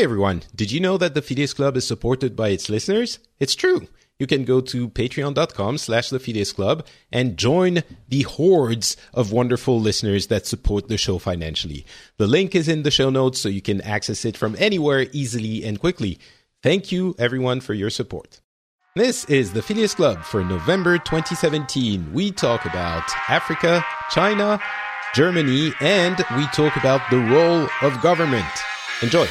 Hey everyone, did you know that the Phileas Club is supported by its listeners? It's true. You can go to patreon.com slash the Phileas Club and join the hordes of wonderful listeners that support the show financially. The link is in the show notes so you can access it from anywhere easily and quickly. Thank you everyone for your support. This is the Phileas Club for November 2017. We talk about Africa, China, Germany, and we talk about the role of government. Enjoy.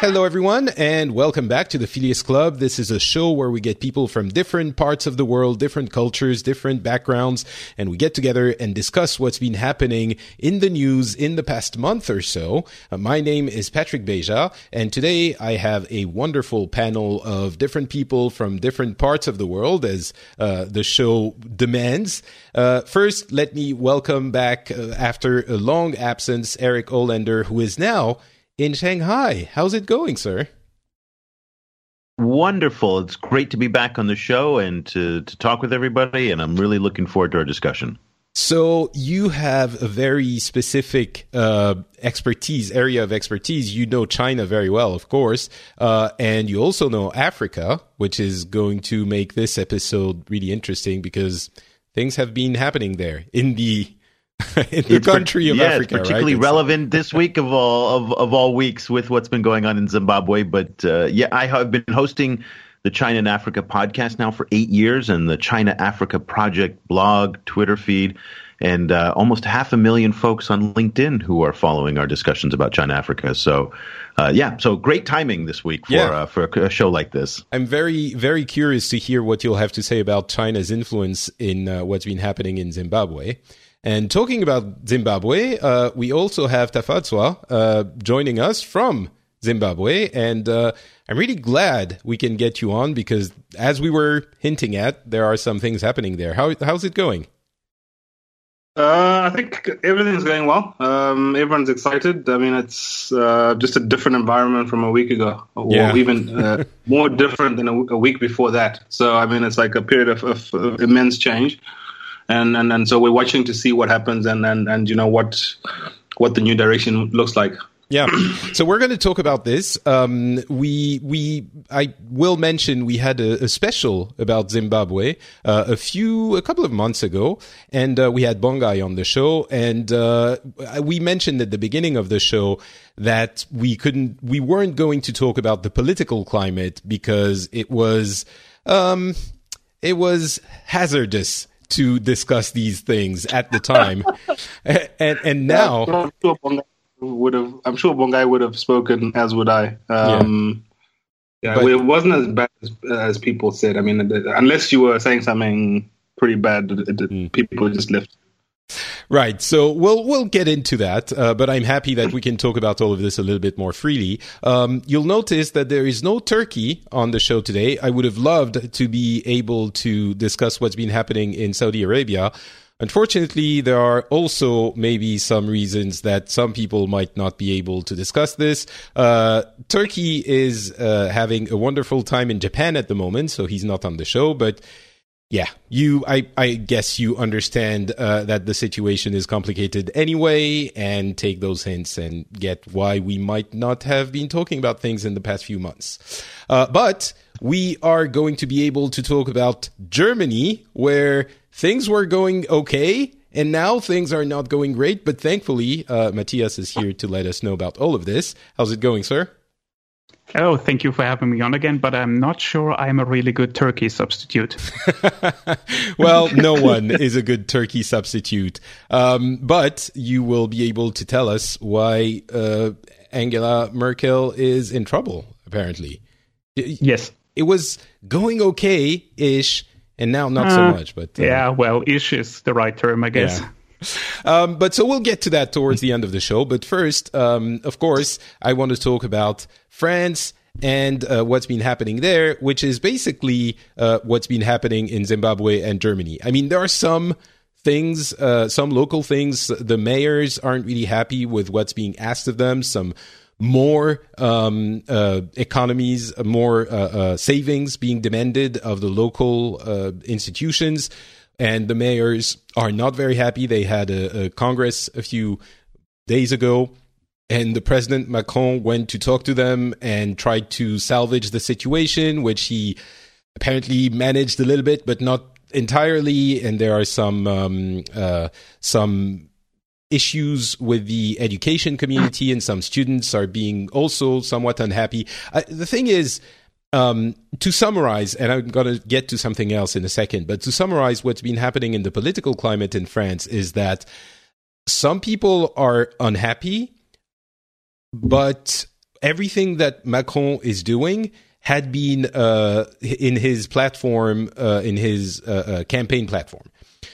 Hello, everyone, and welcome back to the Phileas Club. This is a show where we get people from different parts of the world, different cultures, different backgrounds, and we get together and discuss what's been happening in the news in the past month or so. Uh, my name is Patrick Beja, and today I have a wonderful panel of different people from different parts of the world, as uh, the show demands. Uh, first, let me welcome back uh, after a long absence Eric Olander, who is now in Shanghai. How's it going, sir? Wonderful. It's great to be back on the show and to, to talk with everybody, and I'm really looking forward to our discussion. So you have a very specific uh, expertise, area of expertise. You know China very well, of course, uh, and you also know Africa, which is going to make this episode really interesting because things have been happening there in the in the it's country of yeah, Africa, it's particularly right? relevant this week of all of, of all weeks with what's been going on in Zimbabwe. But uh, yeah, I have been hosting the China and Africa podcast now for eight years, and the China Africa Project blog, Twitter feed, and uh, almost half a million folks on LinkedIn who are following our discussions about China Africa. So. Uh, yeah, so great timing this week for Yeah. uh, for a show like this. I'm very, very curious to hear what you'll have to say about China's influence in uh, what's been happening in Zimbabwe. And talking about Zimbabwe, uh, we also have Tafadzwa uh, joining us from Zimbabwe. And uh, I'm really glad we can get you on because, as we were hinting at, there are some things happening there. How, how's it going? Uh, I think everything's going well. Um, everyone's excited. I mean, it's uh, just a different environment from a week ago, or Yeah. even uh, more different than a, a week before that. So, I mean, it's like a period of, of, of immense change, and, and and so we're watching to see what happens, and and, and you know what what the new direction looks like. Yeah. So we're going to talk about this. Um, we we I will mention we had a, a special about Zimbabwe uh, a few a couple of months ago, and uh, we had Bongai on the show, and uh, we mentioned at the beginning of the show that we couldn't we weren't going to talk about the political climate because it was um, it was hazardous to discuss these things at the time, and and now. I'm sure Bongai would have. I'm sure Bongai would have spoken, as would I. Um, yeah, But- it wasn't as bad as, as people said. I mean, unless you were saying something pretty bad, it- it- Hmm. people just left. Right. So we'll we'll get into that, uh, but I'm happy that we can talk about all of this a little bit more freely. Um, you'll notice that there is no Turkey on the show today. I would have loved to be able to discuss what's been happening in Saudi Arabia. Unfortunately, there are also maybe some reasons that some people might not be able to discuss this. Uh, Turkey is uh, having a wonderful time in Japan at the moment, so he's not on the show, but yeah, you. I, I guess you understand uh, that the situation is complicated anyway, and take those hints and get why we might not have been talking about things in the past few months. Uh, but we are going to be able to talk about Germany, where things were going okay, and now things are not going great. But thankfully, uh, Matthias is here to let us know about all of this. How's it going, sir? Oh, thank you for having me on again, but I'm not sure I'm a really good turkey substitute. well, no one is a good turkey substitute. Um, but you will be able to tell us why uh, Angela Merkel is in trouble, apparently. Yes. it was going okay ish, and now not so Uh, much. But uh, Yeah, well, ish is the right term, I guess. Yeah. Um, but so we'll get to that towards the end of the show. But first, um, of course, I want to talk about France and uh, what's been happening there, which is basically uh, what's been happening in Zimbabwe and Germany. I mean, there are some things, uh, some local things. The mayors aren't really happy with what's being asked of them. Some more um, uh, economies, more uh, uh, savings being demanded of the local institutions. And the mayors are not very happy. They had a, a Congress a few days ago and the president Macron went to talk to them and tried to salvage the situation, which he apparently managed a little bit, but not entirely. And there are some um, uh, some issues with the education community, and some students are being also somewhat unhappy. Uh, the thing is. Um, to summarize, and I'm going to get to something else in a second, but to summarize what's been happening in the political climate in France is that some people are unhappy but everything that Macron is doing had been uh, in his platform, uh, in his uh, uh campaign platform.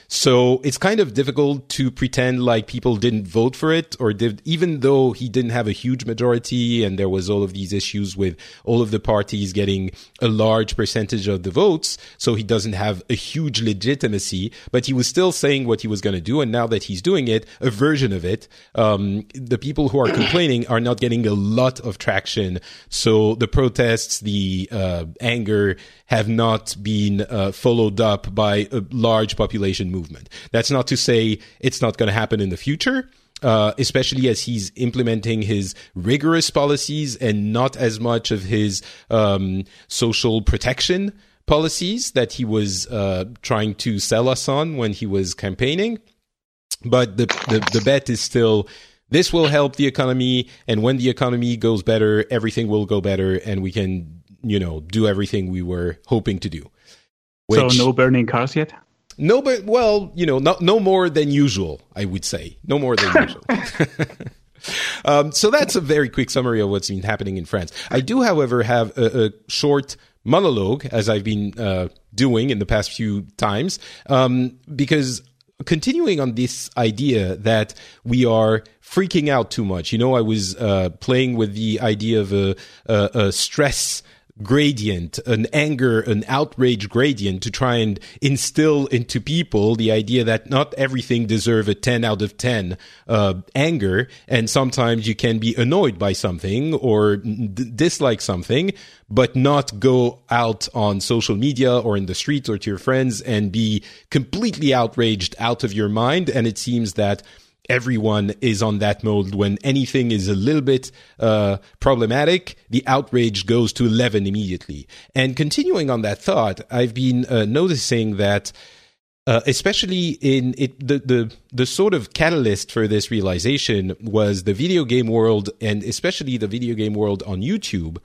So it's kind of difficult to pretend like people didn't vote for it or did, even though he didn't have a huge majority and there was all of these issues with all of the parties getting a large percentage of the votes. So he doesn't have a huge legitimacy, but he was still saying what he was going to do. And now that he's doing it, a version of it, um, the people who are complaining are not getting a lot of traction. So the protests, the uh, anger have not been uh, followed up by a large population movement. That's not to say it's not going to happen in the future. Uh, especially as he's implementing his rigorous policies and not as much of his um, social protection policies that he was uh, trying to sell us on when he was campaigning. But the, the, the bet is still this will help the economy, and when the economy goes better, everything will go better, and we can you know do everything we were hoping to do. Which, so no burning cars yet. No, but well, you know, no, no more than usual. I would say no more than usual. um, so that's a very quick summary of what's been happening in France. I do, however, have a, a short monologue as I've been uh, doing in the past few times, um, because continuing on this idea that we are freaking out too much. You know, I was uh, playing with the idea of a, a, a stress gradient, an anger, an outrage gradient to try and instill into people the idea that not everything deserve a 10 out of 10 uh, anger. And sometimes you can be annoyed by something or d- dislike something, but not go out on social media or in the streets or to your friends and be completely outraged out of your mind. And it seems that everyone is on that mode. When anything is a little bit uh, problematic the outrage goes to 11 immediately. And continuing on that thought i've been uh, noticing that uh, especially in it, the, the the sort of catalyst for this realization was the video game world, and especially the video game world on YouTube,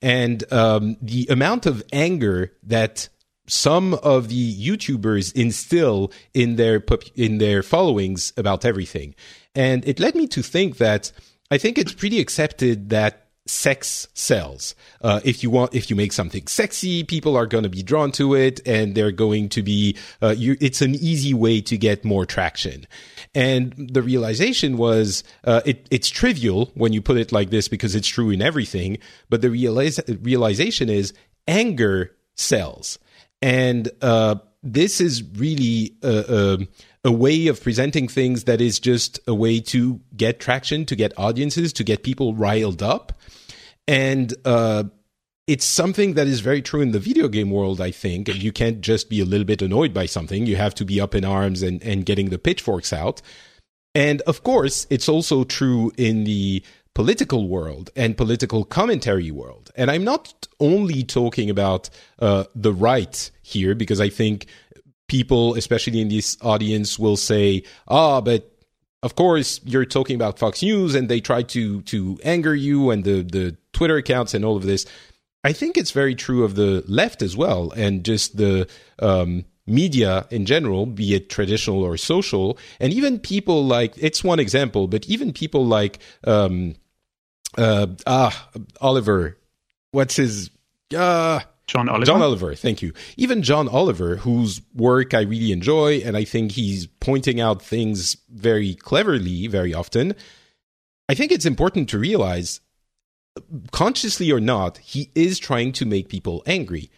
and um, the amount of anger that some of the YouTubers instill in their in their followings about everything, and it led me to think that I think it's pretty accepted that sex sells. Uh, if you want, if you make something sexy, people are going to be drawn to it, and they're going to be. Uh, you, it's an easy way to get more traction. And the realization was, uh, it, it's trivial when you put it like this because it's true in everything. But the realization is anger sells. And uh, this is really a, a, a, way of presenting things that is just a way to get traction, to get audiences, to get people riled up. And uh, it's something that is very true in the video game world, I think. And you can't just be a little bit annoyed by something. You have to be up in arms and, and getting the pitchforks out. And of course, it's also true in the political world and political commentary world. And I'm not only talking about uh, the right here, because I think people, especially in this audience, will say, ah, but of course you're talking about Fox News and they try to to anger you and the the Twitter accounts and all of this. I think it's very true of the left as well, and just the um, media in general, be it traditional or social, and even people like it's one example, but even people like um, uh, ah, Oliver, what's his, uh, John Oliver. John Oliver, thank you. Even John Oliver, whose work I really enjoy, and I think he's pointing out things very cleverly very often. I think it's important to realize, consciously or not, he is trying to make people angry.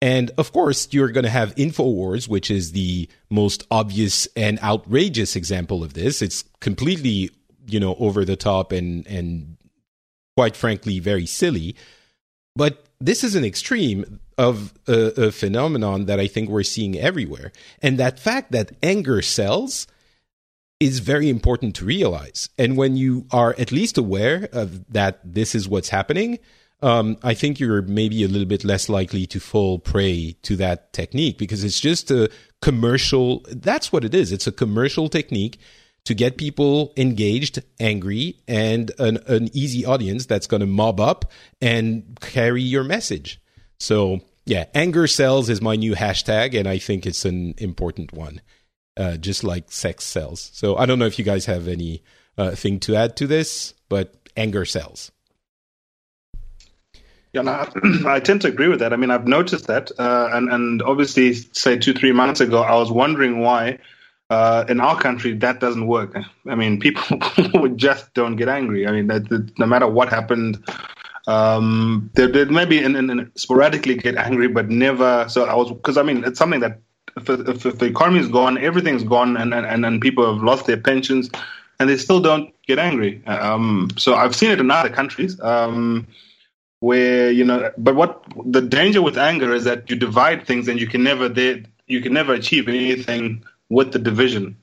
And of course, you're going to have InfoWars, which is the most obvious and outrageous example of this. It's completely, you know, over the top and, and quite frankly very silly. But this is an extreme of a, a, phenomenon that I think we're seeing everywhere. And that fact that anger sells is very important to realize. And when you are at least aware of that this is what's happening, um, I think you're maybe a little bit less likely to fall prey to that technique because it's just a commercial. That's what it is. It's a commercial technique to get people engaged, angry, and an, an easy audience that's going to mob up and carry your message. So, yeah, anger sells is my new hashtag, and I think it's an important one, uh, just like sex sells. So, I don't know if you guys have any uh, thing to add to this, but anger sells. Yeah, no, I tend to agree with that. I mean, I've noticed that, uh, and and obviously, say two three months ago, I was wondering why uh, in our country that doesn't work. I mean, people just don't get angry. I mean, that, that no matter what happened, um, they, they maybe in, in, sporadically get angry, but never. So I was because I mean, it's something that if, if, if the economy is gone, everything's gone, and, and and people have lost their pensions, and they still don't get angry. Um, so I've seen it in other countries. Um, where you know but what the danger with anger is that you divide things and you can never you can never achieve anything with the division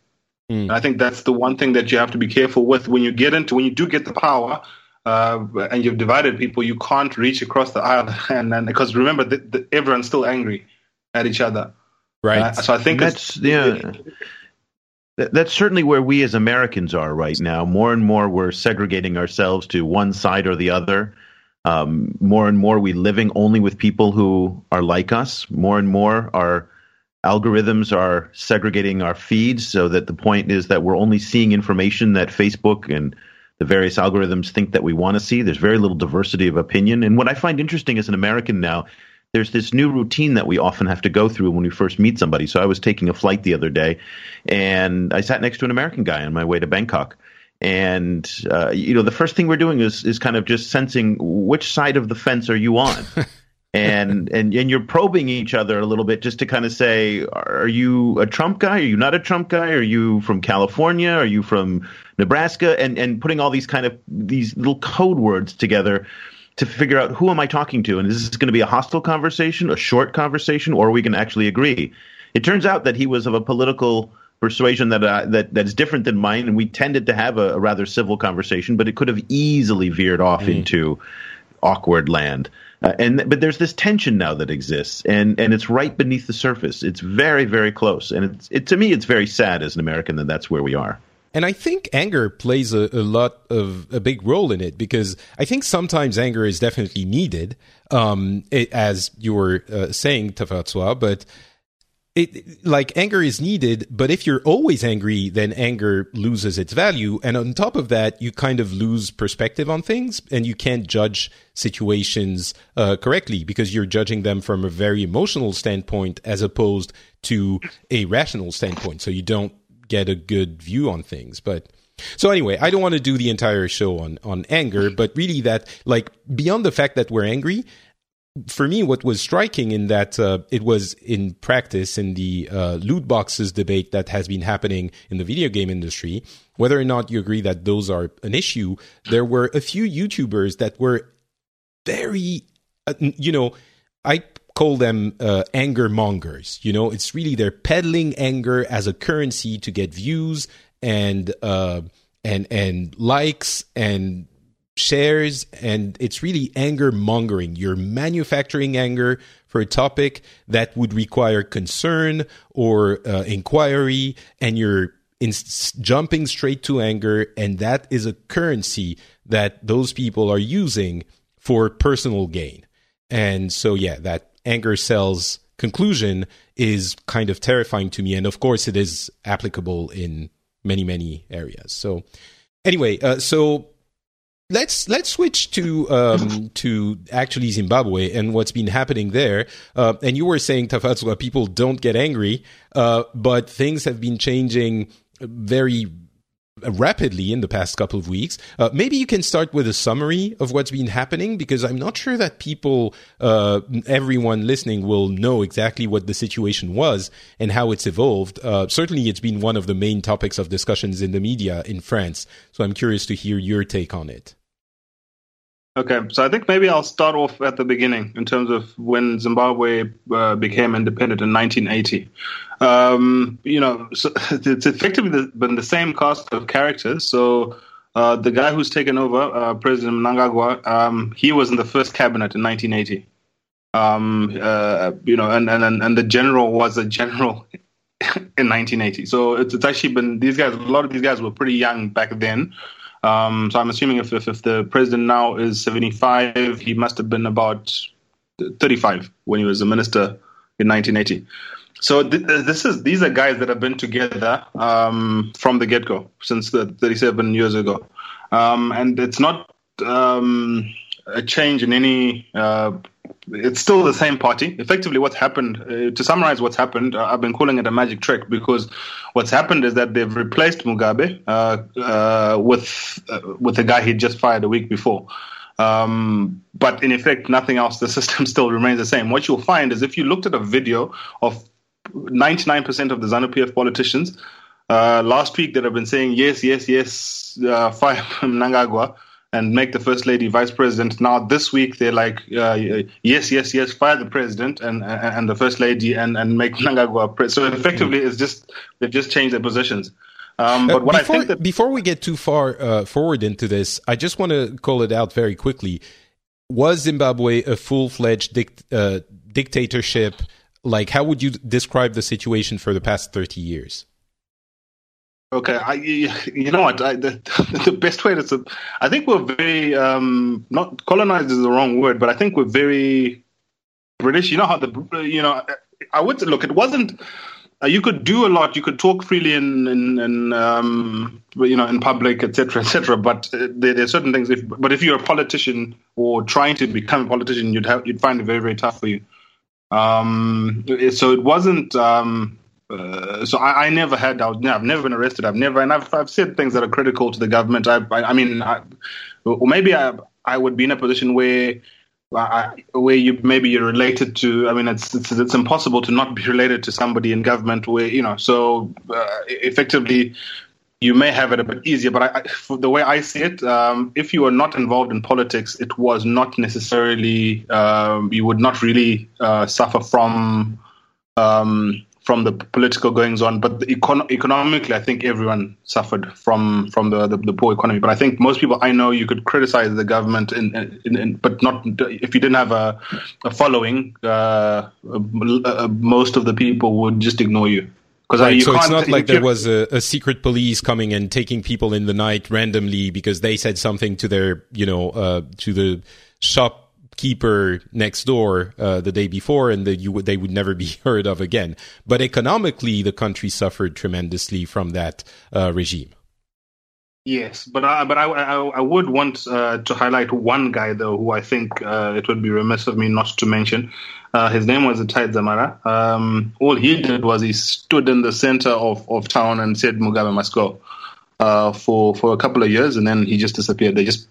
mm. i think that's the one thing that you have to be careful with when you get into when you do get the power uh, and you've divided people you can't reach across the aisle and then because remember the, the, everyone's still angry at each other right uh, so i think that's yeah that's certainly where we as Americans are right now. More and more, we're segregating ourselves to one side or the other um, more and more, we're living only with people who are like us. More and more, our algorithms are segregating our feeds so that the point is that we're only seeing information that Facebook and the various algorithms think that we want to see. There's very little diversity of opinion. And what I find interesting as an American now, there's this new routine that we often have to go through when we first meet somebody. So I was taking a flight the other day and I sat next to an American guy on my way to Bangkok and uh, you know the first thing we're doing is is kind of just sensing which side of the fence are you on and and and you're probing each other a little bit just to kind of say are you a trump guy? Are you not a trump guy? Are you from california? Are you from nebraska? And and putting all these kind of these little code words together to figure out who am i talking to? And is this going to be a hostile conversation a short conversation or are we going to actually agree? It turns out that he was of a political persuasion that uh, that that's different than mine, and we tended to have a, a, rather civil conversation, but it could have easily veered off mm. into awkward land. Uh, and but there's this tension now that exists, and and it's right beneath the surface. It's very very close, and it's it to me it's very sad as an American that that's where we are. And I think anger plays a, a, lot of a big role in it because I think sometimes anger is definitely needed, um, it, as you were uh, saying, Tafadzwa, but it like anger is needed, but if you're always angry, then anger loses its value. And on top of that, you kind of lose perspective on things and you can't judge situations uh, correctly because you're judging them from a very emotional standpoint as opposed to a rational standpoint. So you don't get a good view on things. But so anyway, I don't want to do the entire show on on anger, but really that like beyond the fact that we're angry, for me, what was striking in that uh, it was in practice in the uh, loot boxes debate that has been happening in the video game industry, whether or not you agree that those are an issue, there were a few YouTubers that were very, uh, you know, I call them uh, anger mongers. You know, it's really they're peddling anger as a currency to get views and uh, and and likes and shares and it's really anger mongering. You're manufacturing anger for a topic that would require concern or uh, inquiry and you're in, jumping straight to anger and that is a currency that those people are using for personal gain. And so yeah, that anger sells conclusion is kind of terrifying to me and of course it is applicable in many many areas. So anyway, uh, so let's let's switch to um, to actually Zimbabwe and what's been happening there. Uh, and you were saying, Tafadzwa, people don't get angry, uh, but things have been changing very rapidly in the past couple of weeks. Uh, maybe you can start with a summary of what's been happening because I'm not sure that people, uh, everyone listening, will know exactly what the situation was and how it's evolved. Uh, certainly, it's been one of the main topics of discussions in the media in France. So I'm curious to hear your take on it. Okay, so I think maybe I'll start off at the beginning in terms of when Zimbabwe uh, became independent in 1980. Um, you know, so it's effectively been the same cast of characters. So uh, the guy who's taken over, uh, President Mnangagwa, um, he was in the first cabinet in 1980. Um, uh, you know, and, and and the general was a general in 1980. So it's, it's actually been these guys. A lot of these guys were pretty young back then. Um, so I'm assuming if, if, if the president now is 75, he must have been about 35 when he was a minister in 1980. So th- this is these are guys that have been together um, from the get go since the 37 years ago, um, and it's not um, a change in any uh, it's still the same party. Effectively, what's happened, uh, to summarize what's happened, uh, I've been calling it a magic trick because what's happened is that they've replaced Mugabe uh, uh with uh, with the guy he just fired a week before. Um, but in effect, nothing else. The system still remains the same. What you'll find is if you looked at a video of 99% of the ZANU PF politicians uh, last week that have been saying yes, yes, yes, fire Mnangagwa and make the first lady vice president. Now this week they're like, uh, yes, yes, yes, fire the president and and the first lady and and make Mnangagwa president. So effectively, it's just they've just changed their positions. Um, but what before, I think that before we get too far uh, forward into this, I just want to call it out very quickly. Was Zimbabwe a full fledged dict, uh, dictatorship? Like, how would you describe the situation for the past thirty years? Okay, I, you know what? I, the, the best way to, I think we're very um, not colonized is the wrong word, but I think we're very British. You know how the you know I would look. It wasn't. Uh, you could do a lot. You could talk freely in in, in um, you know in public, etc., etc. But uh, there, there, are certain things. If but if you're a politician or trying to become a politician, you'd have you'd find it very very tough for you. Um, so it wasn't. Um, uh, so I, I, never had. I was, I've never been arrested. I've never, and I've, I've said things that are critical to the government. I, I, I mean, I, maybe I, I would be in a position where, I, where you maybe you're related to. I mean, it's, it's, it's impossible to not be related to somebody in government. Where you know, so uh, effectively, you may have it a bit easier. But I, I, the way I see it, um, if you are not involved in politics, it was not necessarily. Um, you would not really uh, suffer from. Um, from the political goings on, but econ- economically, I think everyone suffered from from the, the, the, poor economy. But I think most people I know, you could criticize the government, in, in, in but not if you didn't have a, a following. Uh, uh, most of the people would just ignore you. Because right, so it's not like there was a, a, secret police coming and taking people in the night randomly because they said something to their, you know, uh, to the shop keeper next door uh, the day before, and that you they would never be heard of again. But economically, the country suffered tremendously from that uh, regime. Yes, but I, but I, I, I would want uh, to highlight one guy though, who I think uh, it would be remiss of me not to mention. Uh, his name was Itai Dzamara. Um, all he did was he stood in the center of, of town and said Mugabe must go uh, for for a couple of years, and then he just disappeared. They just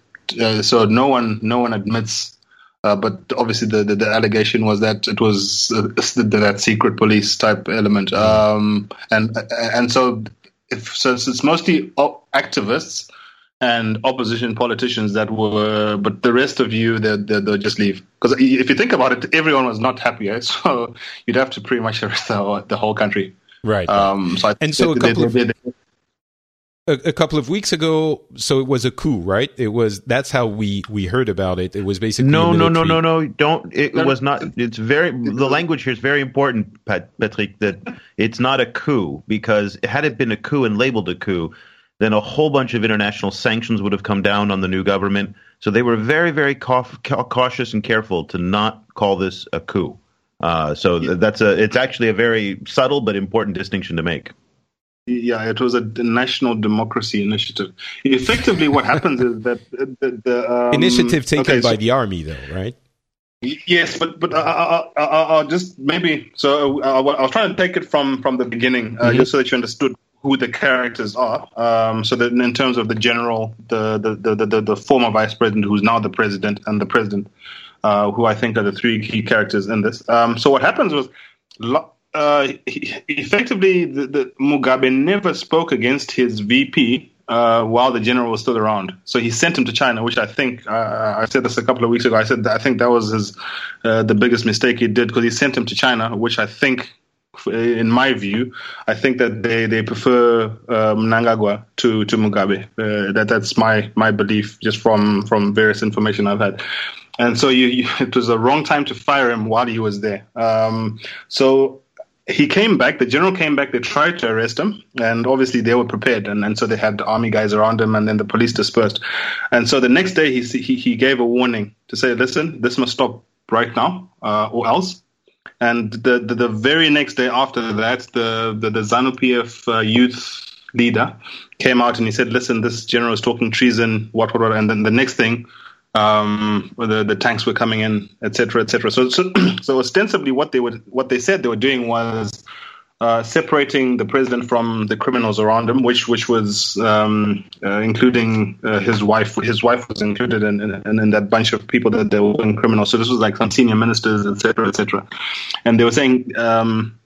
so no one no one admits uh, but obviously, the, the, the, allegation was that it was uh, that secret police type element, um, and and so if so, it's mostly activists and opposition politicians that were, but the rest of you, they they'll just leave. Because if you think about it, everyone was not happy, right? so you'd have to pretty much arrest the, the whole country, right? Um, so and so a couple they, of a, a, couple of weeks ago. So it was a coup, right? It was. That's how we we heard about it. It was basically no, no, no, no, no. Don't. It no, was not. It's very. The language here is very important, Patrick. That it's not a coup because had it been a coup and labeled a coup, then a whole bunch of international sanctions would have come down on the new government. So they were very, very cautious and careful to not call this a coup. Uh, so yeah. that's a. It's actually a very subtle but important distinction to make. Yeah, it was a national democracy initiative. Effectively, what happens is that the, the um, initiative taken okay, by so, the army, though, right? Yes, but but I, I, will just maybe so I, I, was trying to take it from from the beginning, uh, mm-hmm. just so that you understood who the characters are. Um, so that in terms of the general, the the, the the, the former vice president, who's now the president, and the president, uh, who I think are the three key characters in this. Um, so what happens was uh, effectively, the, the Mugabe never spoke against his VP uh, while the general was still around. So he sent him to China, which I think uh, I said this a couple of weeks ago. I said I think that was his uh, the biggest mistake he did because he sent him to China, which I think, in my view, I think that they they prefer um, Mnangagwa to to Mugabe. Uh, that that's my my belief, just from from various information I've had. And so you, you, it was a wrong time to fire him while he was there. Um, so he came back. The general came back. They tried to arrest him, and obviously they were prepared, and, and so they had army guys around him, and then the police dispersed. And so the next day, he he, he gave a warning to say, "Listen, this must stop right now, uh, or else." And the, the, the very next day after that, the the, the ZANU PF uh, youth leader came out and he said, "Listen, this general is talking treason, what what what." And then the next thing um, the the tanks were coming in, etc., etc. So, so, so ostensibly, what they would what they said they were doing was uh, separating the president from the criminals around him, which which was um, uh, including uh, his wife. His wife was included in, in, in, that bunch of people that they were criminals. So this was like some senior ministers, etc., etc. And they were saying. Um,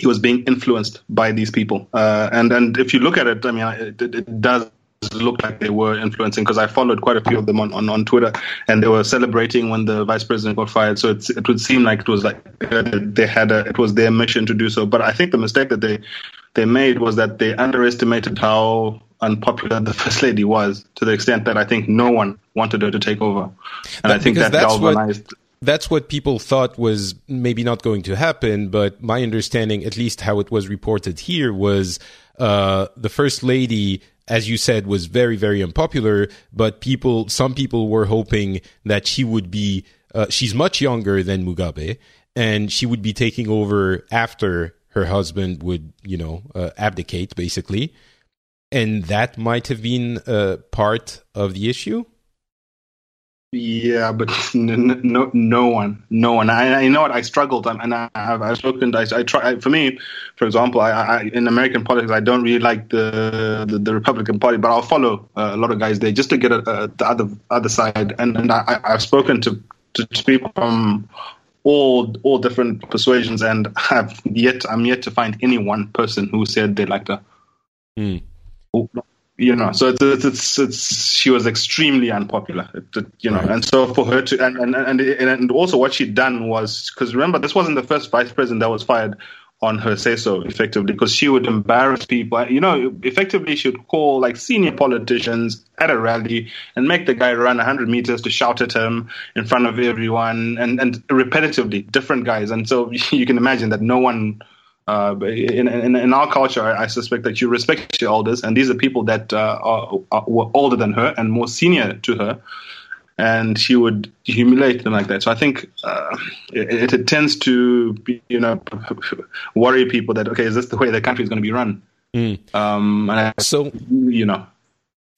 he was being influenced by these people, uh, and and if you look at it, I mean, it, it does looked like they were influencing because I followed quite a few of them on, on, on Twitter and they were celebrating when the vice president got fired. So it would seem like it was like uh, they had a, it was their mission to do so. But I think the mistake that they they made was that they underestimated how unpopular the first lady was to the extent that I think no one wanted her to take over. And but I think that galvanized. What, that's what people thought was maybe not going to happen. But my understanding, at least how it was reported here, was uh, the first lady as you said, was very, very unpopular. But people, some people were hoping that she would be, uh, she's much younger than Mugabe, and she would be taking over after her husband would, you know, uh, abdicate, basically. And that might have been uh, part of the issue. Yeah, but no, no one, no one. I, I know what I struggled, and I have I've spoken. I, I try. For me, for example, I, I, in American politics, I don't really like the the, the Republican Party, but I'll follow uh, a lot of guys there just to get a, a, the other other side. And and I, I've spoken to, to, to people from all all different persuasions, and have yet I'm yet to find any one person who said they liked her. Mm you know so it's, it's it's she was extremely unpopular you know right. and so for her to and and and, and also what she'd done was because remember this wasn't the first vice president that was fired on her say so effectively because she would embarrass people you know effectively she would call like senior politicians at a rally and make the guy run 100 meters to shout at him in front of everyone and and repetitively different guys and so you can imagine that no one uh, in, in, in, our culture, I, suspect that you respect your elders, and these are people that uh, are, are, were older than her and more senior to her, and she would humiliate them like that. So I think uh, it, it, tends to, be, you know, worry people that okay, is this the way the country is going to be run? Mm. Um, I, so you know,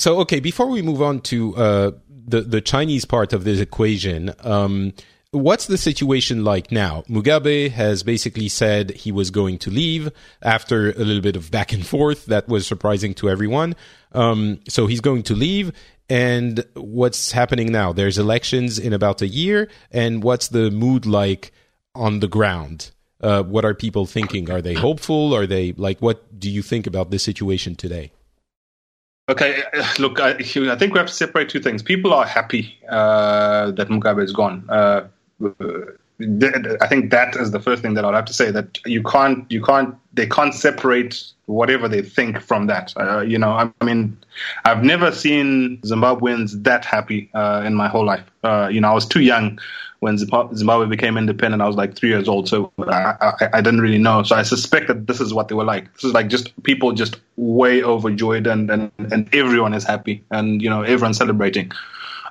so okay, before we move on to uh, the the Chinese part of this equation. Um, what's the situation like now? Mugabe has basically said he was going to leave after a little bit of back and forth. That was surprising to everyone. Um, so he's going to leave. And what's happening now? There's elections in about a year. And what's the mood like on the ground? Uh, what are people thinking? Are they hopeful? Are they like, what do you think about this situation today? Okay, look, I, I, think we have to separate two things. People are happy uh, that Mugabe is gone. Uh, I think that is the first thing that I'll have to say that you can't, you can't, they can't separate whatever they think from that. Uh, you know, I, I, mean, I've never seen Zimbabweans that happy uh, in my whole life. Uh, you know, I was too young when Zimbabwe became independent. I was like three years old, so I, I, I, didn't really know. So I suspect that this is what they were like. This is like just people just way overjoyed, and and, and everyone is happy, and you know, everyone's celebrating.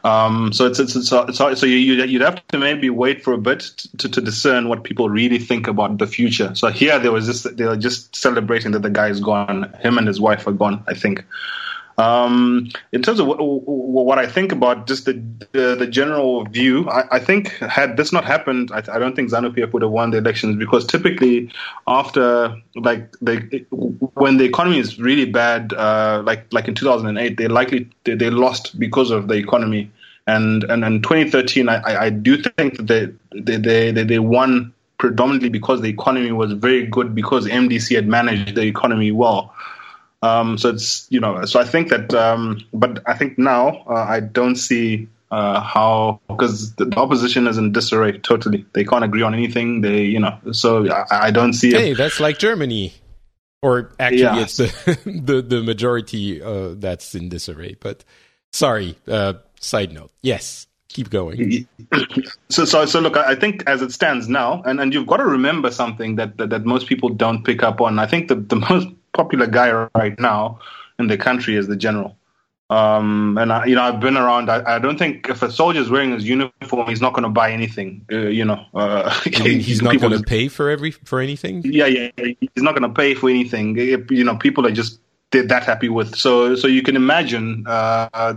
Um, so it's, it's, it's, it's so you, you'd have to maybe wait for a bit to, to discern what people really think about the future. So here there was just they were just celebrating that the guy is gone. Him and his wife are gone. I think. Um, in terms of what, what, I think about just the the, the general view, I, I, think had this not happened, I, I don't think ZANU PF would have won the elections because typically after like they when the economy is really bad, uh, like like in 2008, they likely they, they lost because of the economy. And and in 2013, I, I do think that they they, they they won predominantly because the economy was very good because MDC had managed the economy well. Um, so it's you know, so I think that, um, but I think now uh, I don't see uh, how because the opposition is in disarray totally. They can't agree on anything. They you know, so I, I don't see. Hey, that's like Germany, or actually, yeah. it's the the, the majority uh, that's in disarray. But sorry, uh, side note. Yes, keep going. So, so, so look, I think as it stands now, and, and you've got to remember something that, that, that most people don't pick up on. I think the, the most popular guy right now in the country is the general. Um, and I, you know, I've been around. I, I, don't think if a soldier's wearing his uniform, he's not going to buy anything. Uh, you know, uh, he's not going to pay for every for anything. Yeah, yeah, he's not going to pay for anything. You know, people are just they're that happy with. So, so you can imagine uh, uh,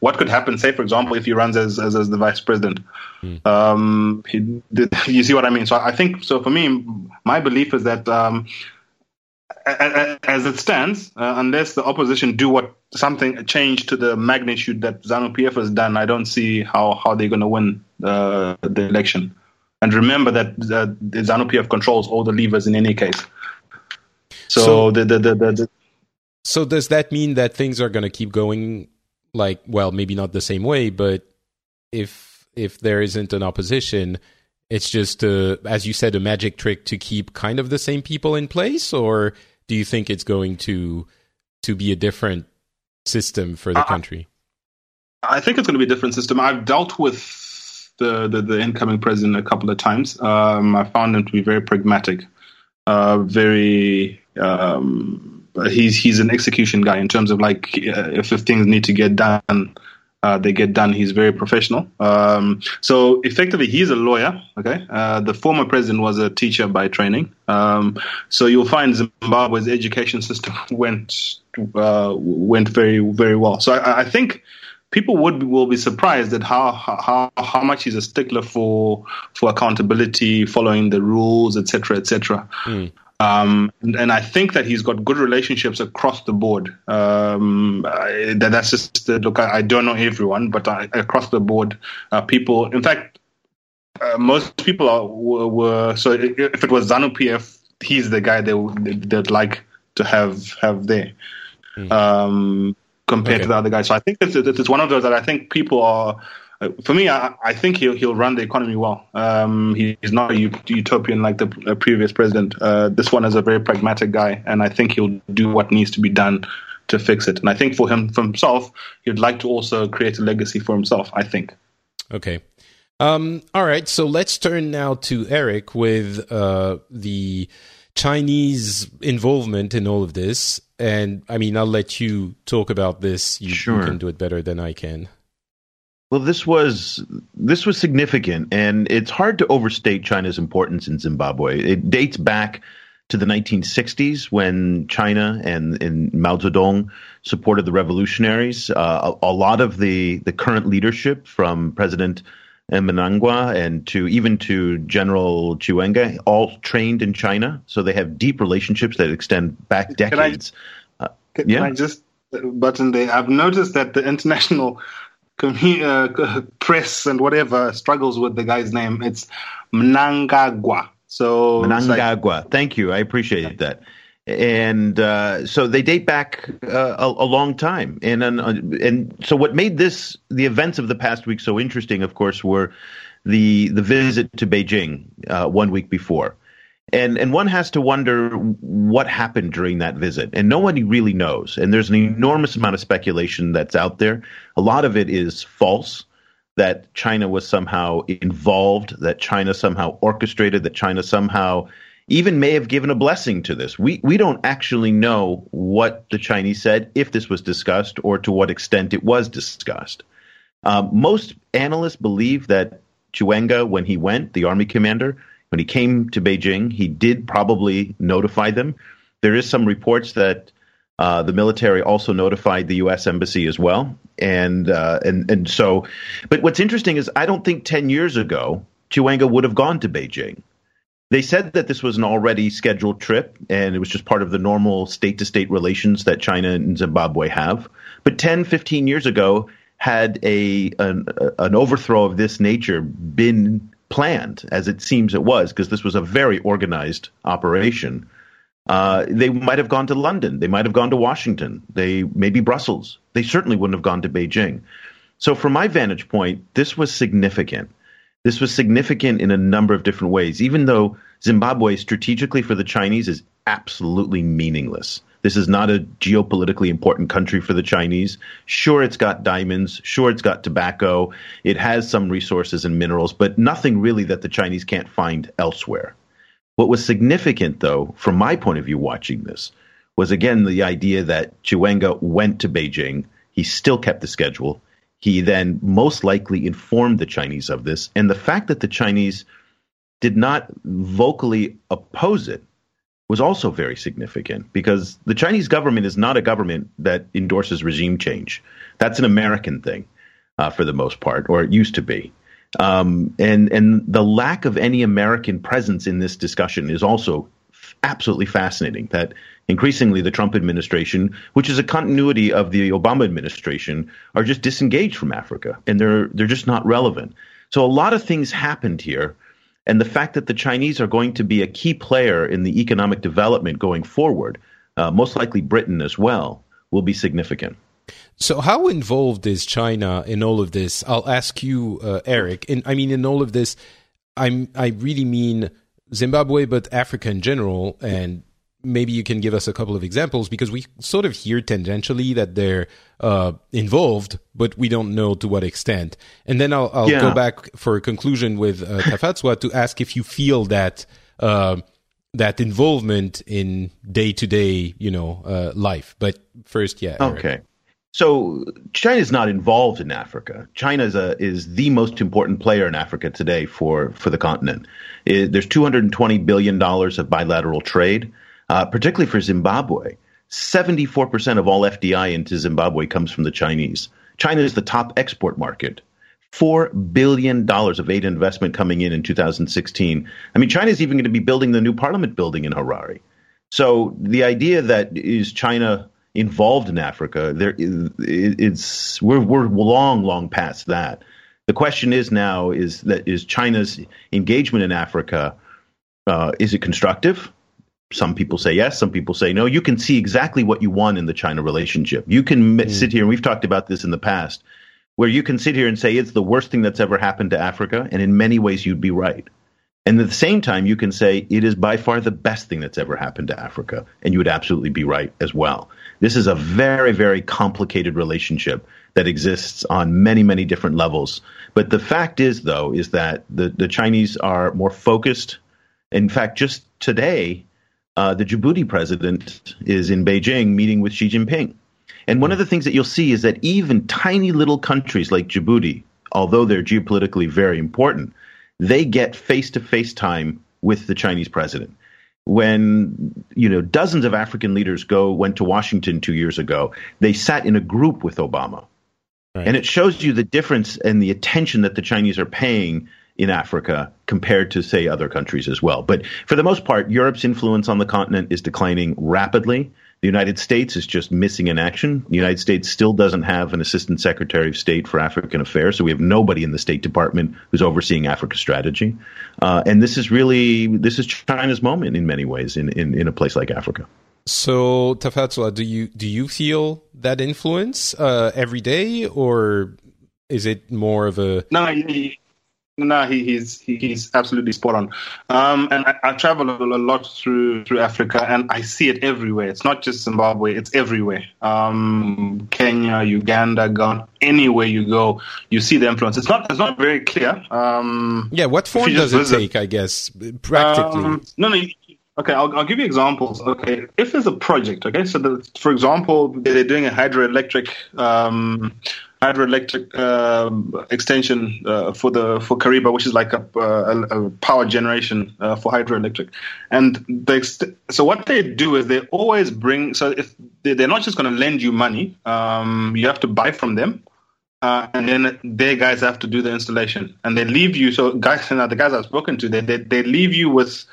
what could happen. Say, for example, if he runs as as, as the vice president. Mm. Um, he, you see what I mean? So, I think so. For me, my belief is that. Um, as it stands, uh, unless the opposition do what something change to the magnitude that ZANU PF has done, I don't see how, how they're going to win the, the election. And remember that uh, the ZANU PF controls all the levers in any case. So, so the, the, the, the, so does that mean that things are going to keep going like well, maybe not the same way, but if if there isn't an opposition, it's just uh, as you said a magic trick to keep kind of the same people in place or do you think it's going to to be a different system for the country? I think it's going to be a different system. I've dealt with the the, the incoming president a couple of times. Um, I found him to be very pragmatic, uh, very. Um, he's he's an execution guy in terms of like uh, if, if things need to get done, uh, they get done. He's very professional. Um, so effectively, he's a lawyer. Okay, uh, the former president was a teacher by training. Um, so you'll find Zimbabwe's education system went uh, went very very well. So I, I think people would will be surprised at how how how much he's a stickler for for accountability, following the rules, etc. etc. Mm. Um, and, and, I think that he's got good relationships across the board. Um, I, that, that's just look. I, I, don't know everyone, but I, across the board, uh, people. In fact, uh, most people are, were, were, so. If it was ZANU PF, he's the guy they they'd like to have have there. Mm. Um, compared okay. to the other guys, so I think it's, it's one of those that I think people are for me, I, I, think he'll he'll run the economy well. Um, he, he's not a utopian like the previous president. Uh, this one is a very pragmatic guy, and I think he'll do what needs to be done to fix it. And I think for him, for himself, he'd like to also create a legacy for himself. I think. Okay. Um, all right. So let's turn now to Eric with uh, the Chinese involvement in all of this. And I mean, I'll let you talk about this. You, sure. you can do it better than I can. Well, this was this was significant, and it's hard to overstate China's importance in Zimbabwe. It dates back to the 1960s when China and, and Mao Zedong supported the revolutionaries. Uh, a, a, lot of the, the current leadership, from President Mnangagwa and to even to General Chiwenga, all trained in China, so they have deep relationships that extend back decades. Can I, uh, can, yeah? can I just button there? I've noticed that the international uh, press and whatever struggles with the guy's name. It's Mnangagwa. So Mnangagwa. Like, Thank you. I appreciate that. And uh, so they date back uh, a, a, long time. And, and and so what made this the events of the past week so interesting, of course, were the the visit to Beijing uh, one week before. And and one has to wonder what happened during that visit, and nobody really knows. And there's an enormous amount of speculation that's out there. A lot of it is false. That China was somehow involved, that China somehow orchestrated, that China somehow even may have given a blessing to this. We we don't actually know what the Chinese said, if this was discussed, or to what extent it was discussed. Um, most analysts believe that Chiwenga, when he went, the army commander, when he came to Beijing, he did probably notify them. There is some reports that uh, the military also notified the U.S. embassy as well, and uh, and and so. But what's interesting is I don't think ten years ago Chiwenga would have gone to Beijing. They said that this was an already scheduled trip, and it was just part of the normal state-to-state relations that China and Zimbabwe have. But 10, 15 years ago, had a an, an overthrow of this nature been planned, as it seems it was, because this was a very organized operation, Uh, they might have gone to London. They might have gone to Washington. They maybe Brussels. They certainly wouldn't have gone to Beijing. So, from my vantage point, this was significant. This was significant in a number of different ways, even though Zimbabwe strategically for the Chinese is absolutely meaningless. This is not a geopolitically important country for the Chinese. Sure, it's got diamonds. Sure, it's got tobacco. It has some resources and minerals, but nothing really that the Chinese can't find elsewhere. What was significant, though, from my point of view watching this, was again the idea that Chiwenga went to Beijing. He still kept the schedule. He then most likely informed the Chinese of this. And the fact that the Chinese did not vocally oppose it was also very significant because the Chinese government is not a government that endorses regime change. That's an American thing uh, for the most part, or it used to be. Um, and and the lack of any American presence in this discussion is also absolutely fascinating. That increasingly the Trump administration, which is a continuity of the Obama administration, are just disengaged from Africa, and they're they're just not relevant. So a lot of things happened here and the fact that the Chinese are going to be a key player in the economic development going forward, uh, most likely Britain as well, will be significant. So, how involved is China in all of this? I'll ask you, uh, Eric. And I mean, in all of this, I'm I really mean Zimbabwe, but Africa in general, and maybe you can give us a couple of examples because we sort of hear tangentially that they're uh, involved, but we don't know to what extent. And then I'll, I'll yeah. go back for a conclusion with uh, Tafadzwa to ask if you feel that uh, that involvement in day to day, you know, uh, life. But first, yeah. Eric. Okay. So China is not involved in Africa. China is, a, is the most important player in Africa today for, for the continent. It, there's 220 billion dollars of bilateral trade uh, particularly for Zimbabwe. 74% of all FDI into Zimbabwe comes from the Chinese. China is the top export market. $4 billion of aid investment coming in in 2016. I mean, China is even going to be building the new parliament building in Harare. So the idea that is China involved in Africa, there it's we're we're long, long past that. The question is now is that is China's engagement in Africa uh, is it constructive? Some people say yes, some people say no. You can see exactly what you want in the China relationship. You can mm. sit here, and we've talked about this in the past, where you can sit here and say it's the worst thing that's ever happened to Africa, and in many ways you'd be right. And at the same time, you can say it is by far the best thing that's ever happened to Africa, and you would absolutely be right as well. This is a very, very complicated relationship that exists on many, many different levels. But the fact is, though, is that the, the Chinese are more focused. In fact, just today, uh, the Djibouti president is in Beijing meeting with Xi Jinping. And one of the things that you'll see is that even tiny little countries like Djibouti, although they're geopolitically very important, they get face to face time with the Chinese president. When you know dozens of African leaders go went to Washington two years ago, they sat in a group with Obama, right. and it shows you the difference and the attention that the Chinese are paying in Africa compared to, say, other countries as well. But for the most part, Europe's influence on the continent is declining rapidly. The United States is just missing in action. The United States still doesn't have an assistant secretary of state for African affairs, so we have nobody in the State Department who's overseeing Africa strategy. Uh, and this is really this is China's moment in many ways in, in, in a place like Africa. So, Tafadzwa, do you do you feel that influence uh, every day, or is it more of a no? No, he, he's he, he's absolutely spot on. Um, and I, I travel a, a, lot through through Africa, and I see it everywhere. It's not just Zimbabwe; it's everywhere. Um, Kenya, Uganda, Ghana, anywhere you go, you see the influence. It's not it's not very clear. Um, yeah, what form does it visit, take? I guess practically. Um, no, no. Okay, I'll, I'll give you examples. Okay, if there's a project, okay, so the, for example, they're doing a hydroelectric um, hydroelectric uh, extension uh, for the for Kariba, which is like a, a, a power generation uh, for hydroelectric. And so what they do is they always bring. So if they, are not just going to lend you money, um, you have to buy from them. Uh, and then their guys have to do the installation, and they leave you. So, guys, the guys I've spoken to, they, they they leave you with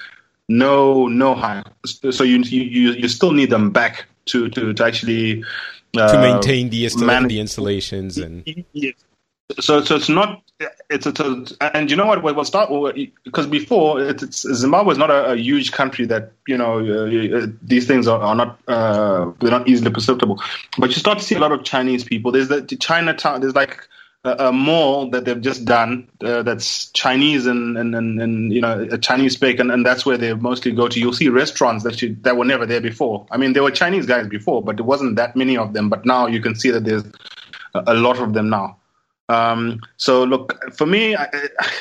no no hire. So you you you still need them back to to to actually to uh, maintain the, the installations and yes. so so it's not it's a, and you know what? We'll start because before it's, it's, Zimbabwe is not a, a, huge country that you know uh, these things are, are not uh, they're not easily perceptible. But you start to see a lot of Chinese people. There's the, the Chinatown. There's like a, mall that they've just done uh, that's Chinese and, and, and, and, you know a Chinese speak, and, and that's where they mostly go to. You'll see restaurants that you, that were never there before. I mean, there were Chinese guys before, but there wasn't that many of them. But now you can see that there's a lot of them now. Um, so look, for me,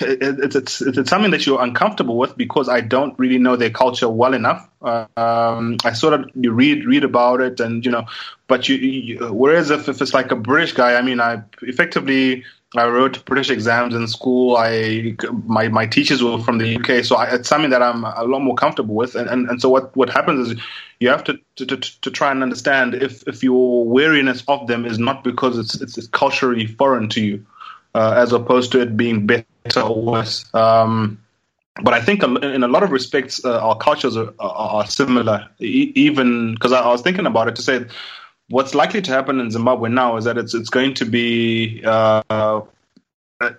it's, it's, it's something that you're uncomfortable with because I don't really know their culture well enough. Uh, um, I sort of you read read about it, and you know, but you, you whereas if, if it's like a British guy, I mean, I effectively I wrote British exams in school. I my my teachers were from the UK, so I, it's something that I'm a lot more comfortable with. And, and, and so what, what happens is you have to, to, to, to try and understand if, if your wariness of them is not because it's it's, it's culturally foreign to you, uh, as opposed to it being better or worse. Um, but I think in a lot of respects, uh, our cultures are, are, are similar. E- even because I, I was thinking about it to say what's likely to happen in Zimbabwe now is that it's it's going to be uh,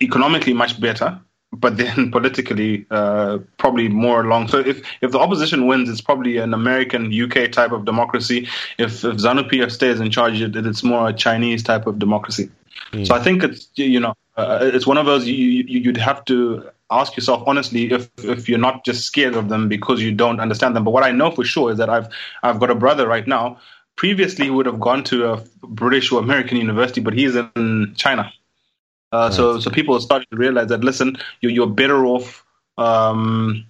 economically much better, but then politically uh, probably more along. So if if the opposition wins, it's probably an American UK type of democracy. If if ZANU PF stays in charge, it, it's more a Chinese type of democracy. Mm. So I think it's you know uh, it's one of those you, you you'd have to ask yourself honestly if if you're not just scared of them because you don't understand them. But what I know for sure is that I've I've got a brother right now previously he would have gone to a British or American university, but he's in China. Uh, right. So, so people started to realize that listen, you're, you're better off um,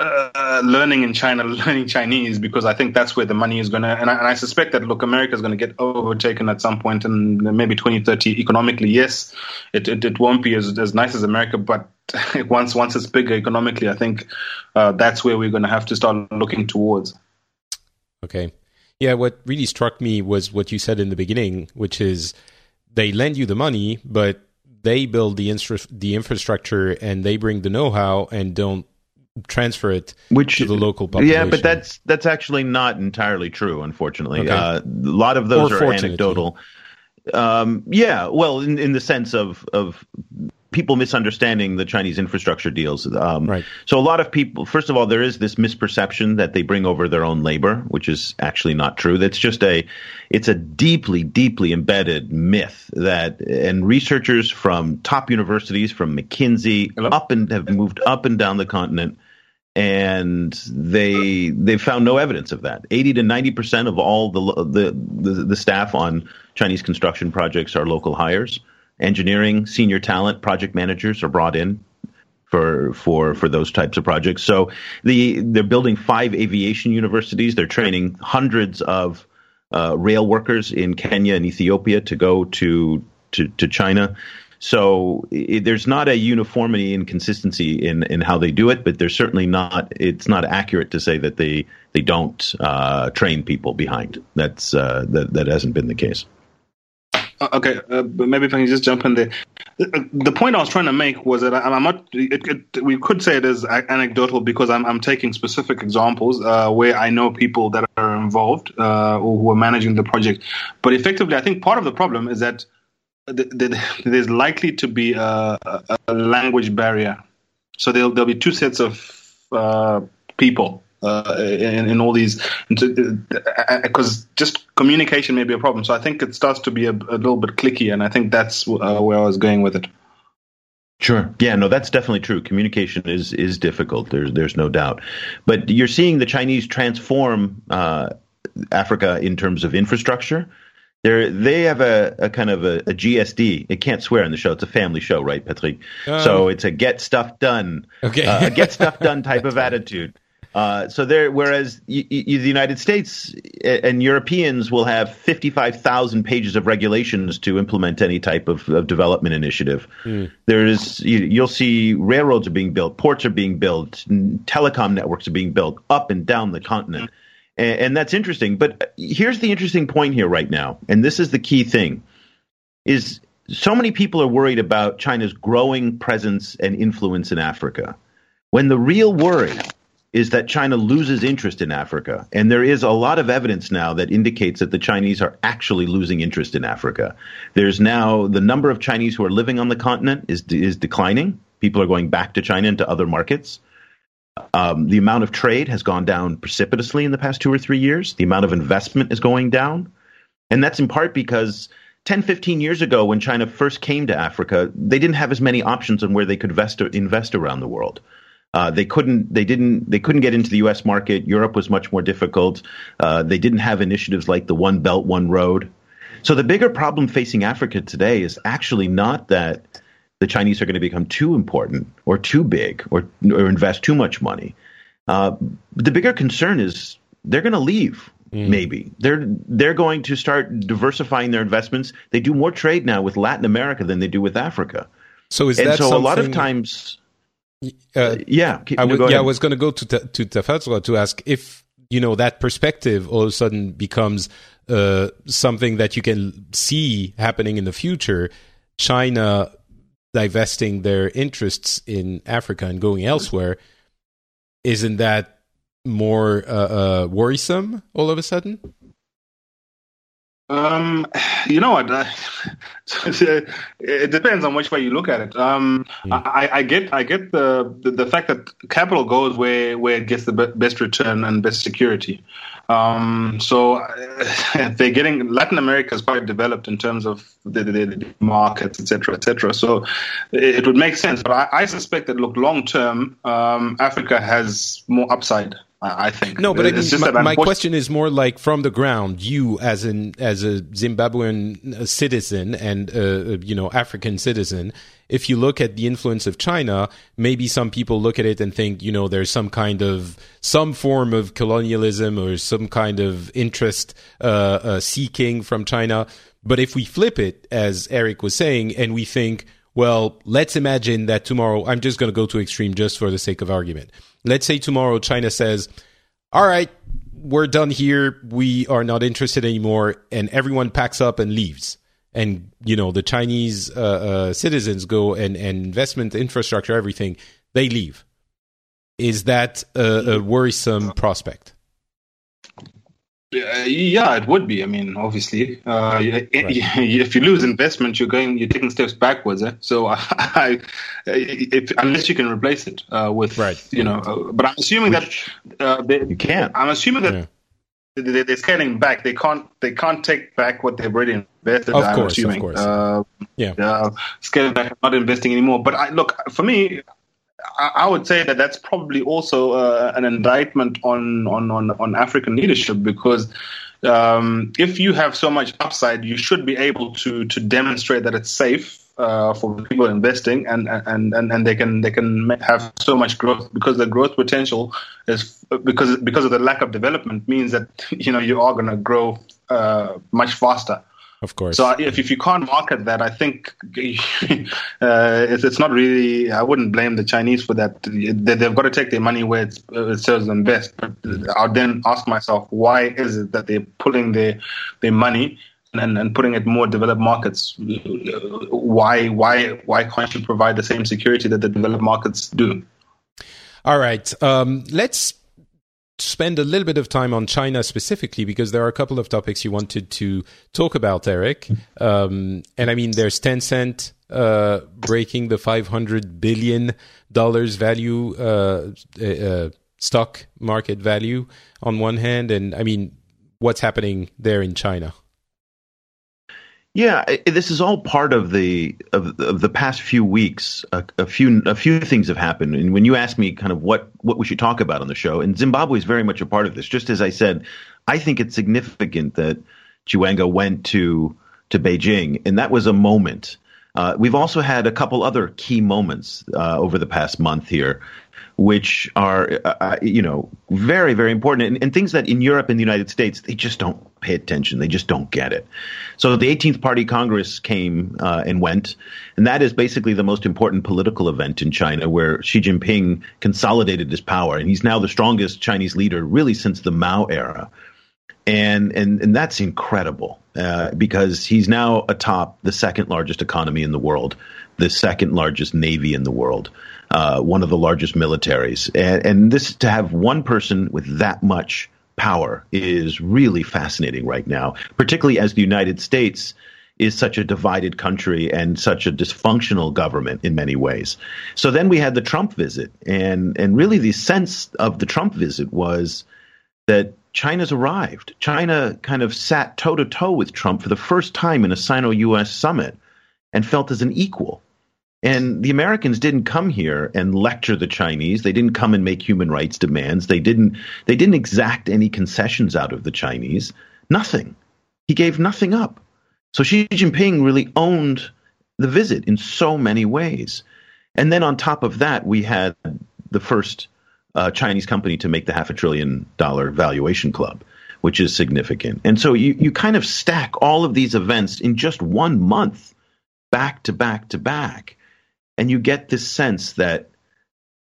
uh, learning in China, learning Chinese, because I think that's where the money is going to. And, and I, suspect that look, America is going to get overtaken at some point in maybe 2030 economically. Yes, it, it, it won't be as, as nice as America, but once once it's bigger economically, I think uh, that's where we're going to have to start looking towards. Okay. Yeah, what really struck me was what you said in the beginning, which is they lend you the money, but they build the infra- the infrastructure and they bring the know-how and don't transfer it Which, to the local population. Yeah, but that's that's actually not entirely true, unfortunately. Okay. Uh, a lot of those or are anecdotal. Um, yeah, well, in, in the sense of of people misunderstanding the Chinese infrastructure deals. Um, right. So a lot of people, first of all, there is this misperception that they bring over their own labor, which is actually not true. That's just a, it's a deeply, deeply embedded myth that, and researchers from top universities, from McKinsey, Hello? up and have moved up and down the continent. And they they found no evidence of that. Eighty to ninety percent of all the, the the the staff on Chinese construction projects are local hires engineering, senior talent, project managers are brought in for for for those types of projects. So the they're building five aviation universities. They're training hundreds of uh, rail workers in Kenya and Ethiopia to go to to, to China. So it, there's not a uniformity and consistency in, in how they do it, but there's certainly not. It's not accurate to say that they they don't uh, train people behind. That's uh, that that hasn't been the case. Uh, okay, uh, but maybe if I can just jump in there. The, the point I was trying to make was that I, am not. It, it, we could say it is anecdotal because I'm, I'm taking specific examples uh, where I know people that are involved uh, or who are managing the project. But effectively, I think part of the problem is that there's likely to be a, a language barrier. So there'll, there'll be two sets of uh, people uh, in, in, all these because just communication may be a problem. So I think it starts to be a, a little bit clicky, and I think that's uh, where I was going with it. Sure. Yeah, no, that's definitely true. Communication is is difficult. There's there's no doubt. But you're seeing the Chinese transform uh, Africa in terms of infrastructure. They're, they have a, a kind of a, a, GSD. It can't swear on the show. It's a family show, right, Patrick? Um, so it's a get stuff done, okay. uh, a get stuff done type of attitude. Uh, so there, whereas y- y- the United States and Europeans will have 55,000 pages of regulations to implement any type of, of development initiative. Mm. There is, you, will see railroads are being built, ports are being built, telecom networks are being built up and down the continent. And, and that's interesting. But here's the interesting point here right now, and this is the key thing, is so many people are worried about China's growing presence and influence in Africa. When the real worry is that China loses interest in Africa. And there is a lot of evidence now that indicates that the Chinese are actually losing interest in Africa. There's now the number of Chinese who are living on the continent is, is declining. People are going back to China and to other markets. Um, the amount of trade has gone down precipitously in the past two or three years. The amount of investment is going down. And that's in part because 10, 15 years ago, when China first came to Africa, they didn't have as many options on where they could invest, invest around the world. Uh, they couldn't. They didn't. They couldn't get into the U.S. market. Europe was much more difficult. Uh, they didn't have initiatives like the One Belt, One Road. So the bigger problem facing Africa today is actually not that the Chinese are going to become too important or too big or or invest too much money. Uh, the bigger concern is they're going to leave. Mm. Maybe they're they're going to start diversifying their investments. They do more trade now with Latin America than they do with Africa. So is and that so a lot of times uh, yeah, I would, yeah, I was going to go to to Tafadzwa to ask if you know that perspective all of a sudden becomes uh, something that you can see happening in the future. China divesting their interests in Africa and going elsewhere, isn't that more uh, uh worrisome all of a sudden? Um, you know what? Uh, it depends on which way you look at it. Um, mm. I, I, get, I get the, the, the fact that capital goes where where it gets the best return and best security. Um, so they're getting Latin America is quite developed in terms of the, the, the markets, etc., etc. So it, it, would make sense. But I, I suspect that look long term, um, Africa has more upside I think no, but I mean, my, my question is more like from the ground. You, as an as a Zimbabwean uh, citizen and uh, uh, you know African citizen, if you look at the influence of China, maybe some people look at it and think, you know, there's some kind of some form of colonialism or some kind of interest uh, uh, seeking from China. But if we flip it, as Eric was saying, and we think, well, let's imagine that tomorrow. I'm just going to go to extreme just for the sake of argument let's say tomorrow China says, all right, we're done here. We are not interested anymore. And everyone packs up and leaves. And, you know, the Chinese uh, uh, citizens go and, and investment infrastructure, everything, they leave. Is that a, a worrisome prospect? Uh, yeah, it would be. I mean, obviously, uh, right. if you lose investment, you're going, you're taking steps backwards. Eh? So, I, if, unless you can replace it uh, with, right. you know, uh, but I'm assuming Which, that uh, they, you can't. I'm assuming that yeah. they, they're scaling back. They can't, they can't take back what they've already invested. Of I'm course, assuming. of course. Uh, yeah, scaling back, not investing anymore. But I look for me. I would say that that's probably also uh, an indictment on, on, on, on African leadership because um, if you have so much upside, you should be able to to demonstrate that it's safe uh, for people investing, and, and and and they can they can have so much growth because the growth potential is because because of the lack of development means that you know you are going to grow uh, much faster. Of course. So if, if you can't market that, I think uh, it's, it's not really. I wouldn't blame the Chinese for that. They, they've got to take their money where it serves them best. But I'll then ask myself, why is it that they're pulling their their money and, and putting it more developed markets? Why why why can't you provide the same security that the developed markets do? All right. Um, let's spend a little bit of time on China specifically because there are a couple of topics you wanted to talk about, Eric. Um, and I mean, there's Tencent uh, breaking the 500 billion dollars value uh, uh, stock market value on one hand, and I mean, what's happening there in China? Yeah, this is all part of the of, of the past few weeks. A, a, few a few things have happened, and when you ask me kind of what what we should talk about on the show, and Zimbabwe is very much a part of this. Just as I said, I think it's significant that Chiwenga went to to Beijing, and that was a moment. Uh, we've also had a couple other key moments uh, over the past month here which are, uh, uh, you know, very, very important and, and, things that in Europe and the United States, they just don't pay attention. They just don't get it. So the 18th Party Congress came uh, and went, and that is basically the most important political event in China where Xi Jinping consolidated his power. And he's now the strongest Chinese leader really since the Mao era. And, and, and that's incredible uh, because he's now atop the second largest economy in the world the second largest navy in the world, uh, one of the largest militaries, and, and this to have one person with that much power is really fascinating right now, particularly as the United States is such a divided country and such a dysfunctional government in many ways. So then we had the Trump visit, and and really the sense of the Trump visit was that China's arrived. China kind of sat toe to toe with Trump for the first time in a Sino-U.S. summit and felt as an equal. And the Americans didn't come here and lecture the Chinese. They didn't come and make human rights demands. They didn't they didn't exact any concessions out of the Chinese. Nothing. He gave nothing up. So Xi Jinping really owned the visit in so many ways. And then on top of that, we had the first uh, Chinese company to make the half a trillion dollar valuation club, which is significant. And so you, you kind of stack all of these events in just one month, back to back to back and you get this sense that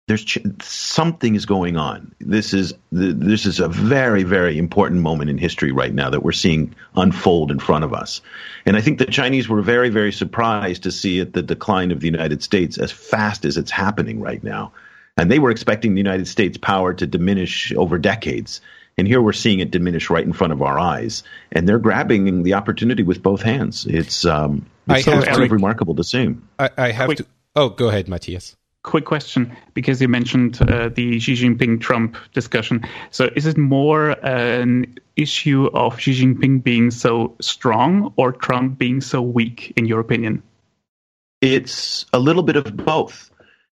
there's ch- something is going on. This is the, this is a very very important moment in history right now that we're seeing unfold in front of us. And I think the Chinese were very very surprised to see it, the decline of the United States as fast as it's happening right now. And they were expecting the United States power to diminish over decades. And here we're seeing it diminish right in front of our eyes, and they're grabbing the opportunity with both hands. It's um, it's I sort of remarkable to see. I, I have to Oh, go ahead, Matthias. Quick question, because you mentioned uh, the Xi Jinping Trump discussion. So, is it more an issue of Xi Jinping being so strong or Trump being so weak, in your opinion? It's a little bit of both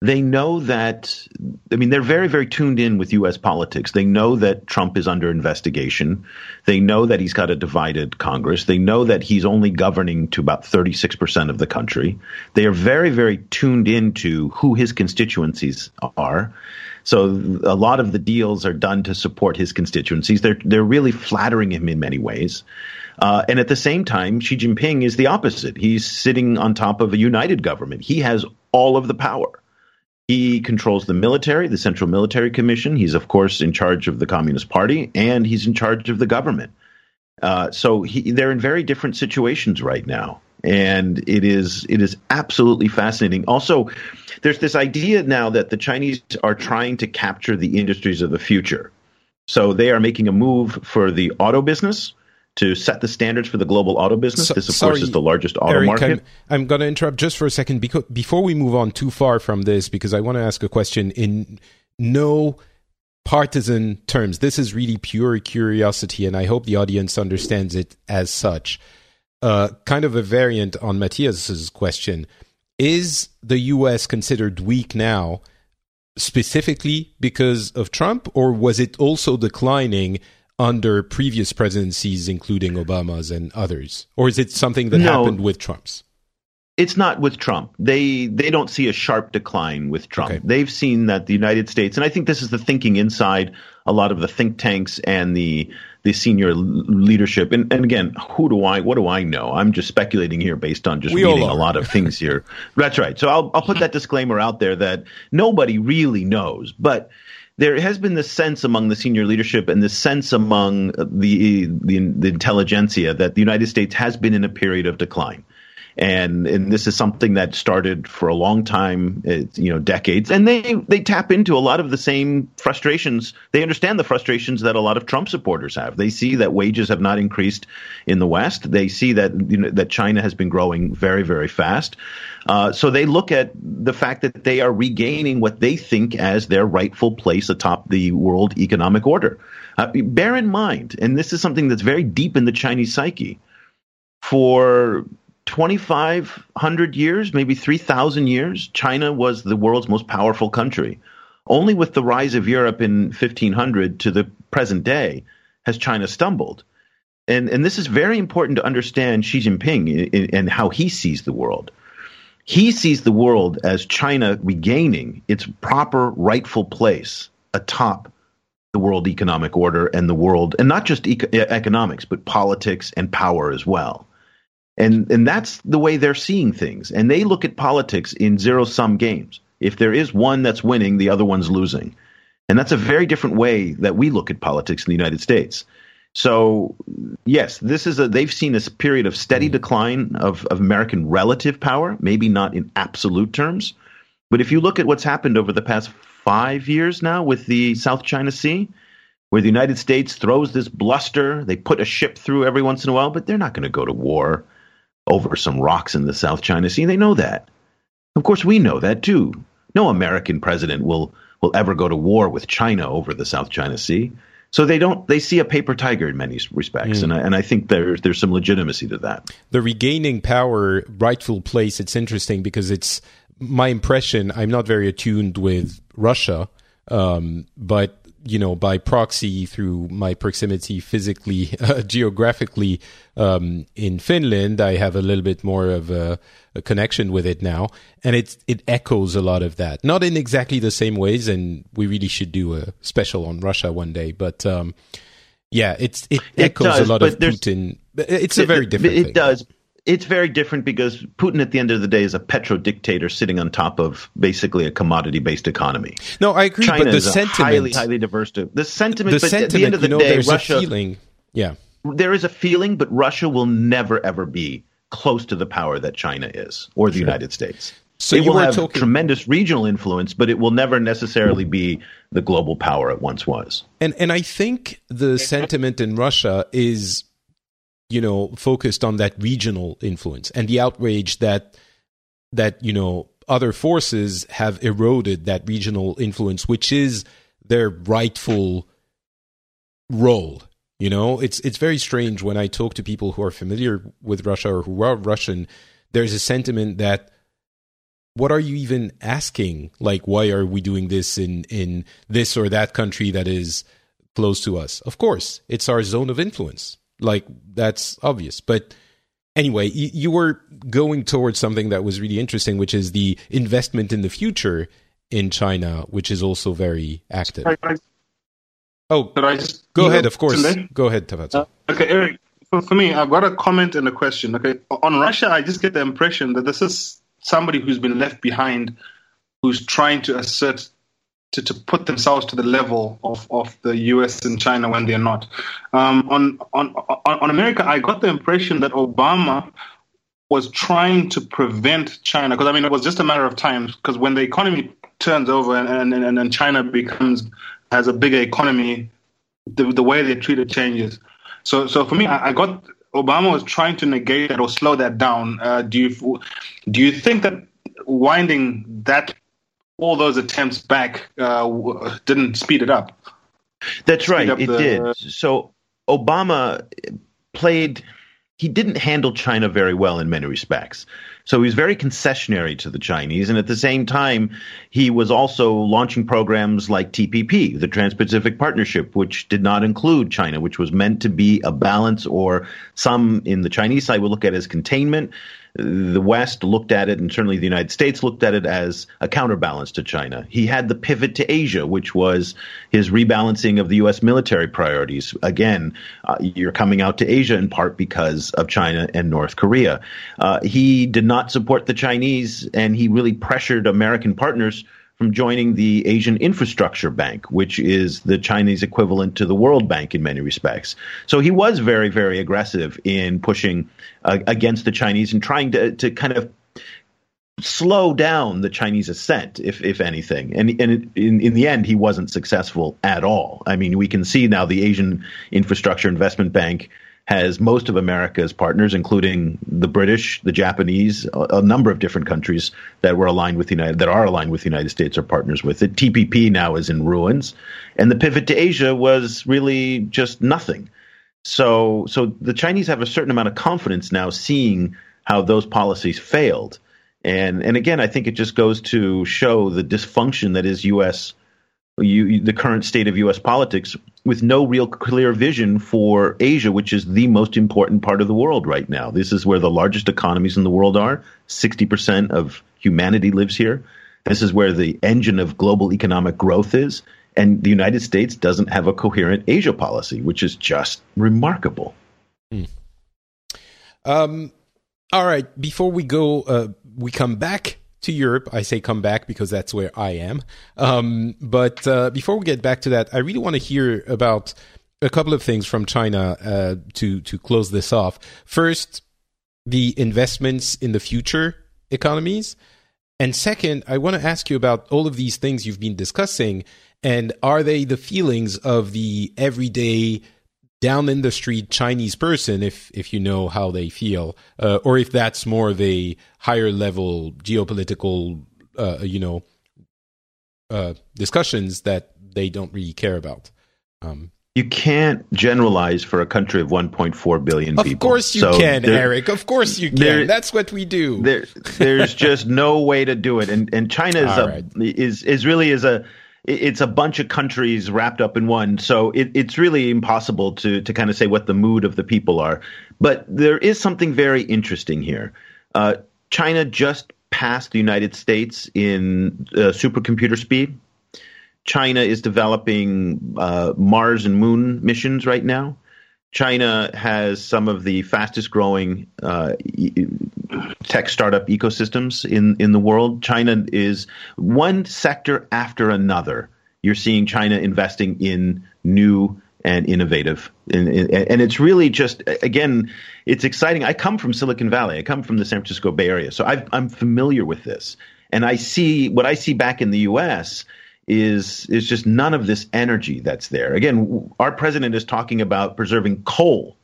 they know that I mean they're very very tuned in with US politics. They know that Trump is under investigation. They know that he's got a divided Congress. They know that he's only governing to about 36% of the country. They are very very tuned into who his constituencies are. So a lot of the deals are done to support his constituencies. They're they're really flattering him in many ways. Uh, and at the same time, Xi Jinping is the opposite. He's sitting on top of a united government. He has all of the power. He controls the military, the Central Military Commission. He's, of course, in charge of the Communist Party, and he's in charge of the government. Uh, so he, they're in very different situations right now, and it is it is absolutely fascinating. Also, there's this idea now that the Chinese are trying to capture the industries of the future. So they are making a move for the auto business, to set the standards for the global auto business. So, this, of sorry, course, is the largest auto Eric, market. I'm, I'm going to interrupt just for a second because before we move on too far from this, because I want to ask a question in no partisan terms. This is really pure curiosity, and I hope the audience understands it as such. Uh, kind of a variant on Matthias's question: Is the U.S. considered weak now? Specifically because of Trump, or was it also declining under previous presidencies, including Obama's and others? Or is it something that no, happened with Trump's? It's not with Trump. They they don't see a sharp decline with Trump. Okay. They've seen that the United States, and I think this is the thinking inside a lot of the think tanks and the the senior leadership. And, and again, who do I? What do I know? I'm just speculating here based on just we reading a lot of things here. That's right. So I'll I'll put that disclaimer out there that nobody really knows, but there has been this sense among the senior leadership and this sense among the, the, the intelligentsia that the United States has been in a period of decline. And, and this is something that started for a long time, uh, you know, decades. And they, they tap into a lot of the same frustrations. They understand the frustrations that a lot of Trump supporters have. They see that wages have not increased in the West. They see that, you know, that China has been growing very, very fast. Uh, so they look at the fact that they are regaining what they think as their rightful place atop the world economic order. Uh, bear in mind, and this is something that's very deep in the Chinese psyche, for 2,500 years, maybe 3,000 years, China was the world's most powerful country. Only with the rise of Europe in 1500 to the present day has China stumbled. And, and this is very important to understand Xi Jinping and how he sees the world. He sees the world as China regaining its proper rightful place atop the world economic order and the world, and not just eco- economics, but politics and power as well. And and that's the way they're seeing things. And they look at politics in zero sum games. If there is one that's winning, the other one's losing. And that's a very different way that we look at politics in the United States. So yes, this is a they've seen this period of steady Mm-hmm. decline of, of American relative power, maybe not in absolute terms, but if you look at what's happened over the past five years now with the South China Sea, where the United States throws this bluster, they put a ship through every once in a while, but they're not going to go to war over some rocks in the South China Sea. They know that. Of course, we know that too. No American president will will ever go to war with China over the South China Sea. So they don't. They see a paper tiger in many respects, and I, and I think there's there's some legitimacy to that. the regaining power rightful place it's interesting because it's my impression i'm not very attuned with russia um, but you know by proxy through my proximity physically uh, geographically um, in finland i have a little bit more of a, a connection with it now and it it echoes a lot of that not in exactly the same ways and we really should do a special on russia one day but um, yeah it's it, It echoes does, a lot of putin it's a very It- different It thing. does. It's very different because Putin, at the end of the day, is a petro dictator sitting on top of basically a commodity based economy. No, I agree, China but the is a sentiment, highly, highly diverse. The sentiment, the but sentiment, at the end of the you know, day, Russia, a feeling. Yeah, there is a feeling, but Russia will never ever be close to the power that China is or the United States. So it you will were have talking- tremendous regional influence, but it will never necessarily be the global power it once was. and and I think the sentiment in Russia is, you know, focused on that regional influence and the outrage that that you know other forces have eroded that regional influence, which is their rightful role. You know, it's it's very strange when I talk to people who are familiar with Russia or who are Russian. There's a sentiment that what are you even asking? Like, why are we doing this in in this or that country that is close to us? Of course, it's our zone of influence. Like that's obvious, but anyway, you, you were going towards something that was really interesting, which is the investment in the future in China, which is also very active. Oh, could I just go ahead. Of course, go ahead, Tafadzwa. Uh, okay, Eric, for, for me, I've got a comment and a question. Okay, on Russia, I just get the impression that this is somebody who's been left behind, who's trying to assert to, to put themselves to the level of, of the US and China when they're not. Um, on, on on America, I got the impression that Obama was trying to prevent China because I mean it was just a matter of time because when the economy turns over and and, and China becomes has a bigger economy, the, the way they treat it changes. So so for me, I, I got Obama was trying to negate that or slow that down. Uh, do you do you think that winding that all those attempts back uh, didn't speed it up? That's right. up It the- did. So Obama played. He didn't handle China very well in many respects. So he was very concessionary to the Chinese, and at the same time, he was also launching programs like TPP, the Trans-Pacific Partnership, which did not include China, which was meant to be a balance, or some in the Chinese side would look at as containment. The West looked at it, and certainly the United States looked at it as a counterbalance to China. He had the pivot to Asia, which was his rebalancing of the U.S. military priorities. Again, uh, you're coming out to Asia in part because of China and North Korea. Uh, he did not support the Chinese, and he really pressured American partners from joining the Asian Infrastructure Bank, which is the Chinese equivalent to the World Bank in many respects. So he was very, very aggressive in pushing uh, against the Chinese and trying to, to kind of slow down the Chinese ascent, if if anything. And and in in the end, he wasn't successful at all. I mean, we can see now the Asian Infrastructure Investment Bank has most of America's partners, including the British, the Japanese, a, a number of different countries that were aligned with the United that are aligned with the United States are partners with it. TPP now is in ruins, and the pivot to Asia was really just nothing. So so the Chinese have a certain amount of confidence now, seeing how those policies failed. And and again, I think it just goes to show the dysfunction that is U.S. You, the current state of U.S. politics, with no real clear vision for Asia, which is the most important part of the world right now. This is where the largest economies in the world are. Sixty percent of humanity lives here. This is where the engine of global economic growth is. And the United States doesn't have a coherent Asia policy, which is just remarkable. Um, all right. Before we go, uh, we come back to Europe. I say come back because that's where I am. Um, but uh, before we get back to that, I really want to hear about a couple of things from China uh, to to close this off. First, the investments in the future economies, and second, I want to ask you about all of these things you've been discussing, and are they the feelings of the everyday down in the street Chinese person, if if you know how they feel, uh, or if that's more of a higher level geopolitical, uh, you know, uh, discussions that they don't really care about. Um, you can't generalize for a country of 1.4 billion people. Of course you so can, there, Eric. Of course you can. There, That's what we do. There, there's just no way to do it, and and China is a, right. is is really is a it's a bunch of countries wrapped up in one. So it, it's really impossible to to kind of say what the mood of the people are. But there is something very interesting here. Uh, China just passed the United States in uh, supercomputer speed. China is developing uh, Mars and Moon missions right now. China has some of the fastest growing uh, tech startup ecosystems in, in the world. China is one sector after another. You're seeing China investing in new and innovative. And, and, it's really just, again, it's exciting. I come from Silicon Valley, I come from the San Francisco Bay Area, so i am familiar with this. And I see what I see back in the US is is just none of this energy that's there. Again, our president is talking about preserving coal.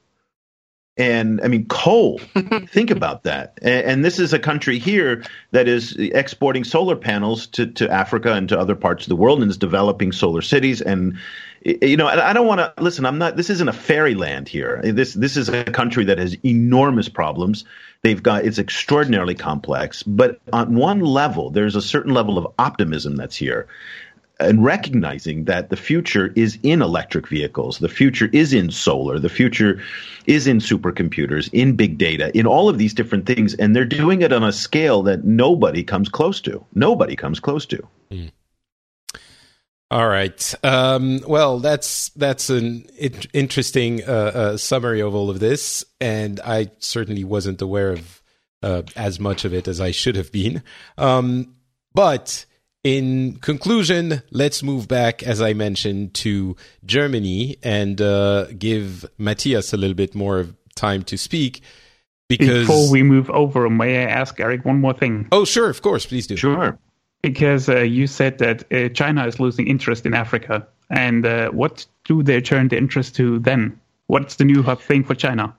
And I mean, coal. think about that. And, and, this is a country here that is exporting solar panels to, to Africa and to other parts of the world and is developing solar cities. And, you know, I don't want to listen. I'm not, this isn't a fairyland here. This, this is a country that has enormous problems. They've got, it's extraordinarily complex. But on one level, there's a certain level of optimism that's here and recognizing that the future is in electric vehicles, the future is in solar, the future is in supercomputers, in big data, in all of these different things, and they're doing it on a scale that nobody comes close to. Nobody comes close to. Mm. All right. Um, well, that's that's an it- interesting uh, uh, summary of all of this, and I certainly wasn't aware of uh, as much of it as I should have been. Um, but in conclusion, let's move back, as I mentioned, to Germany and uh, give Matthias a little bit more time to speak. Because before we move over, may I ask Eric one more thing? Oh, sure, of course, please do. Sure. Because uh, you said that uh, China is losing interest in Africa, and uh, what do they turn the interest to then? What's the new hot thing for China?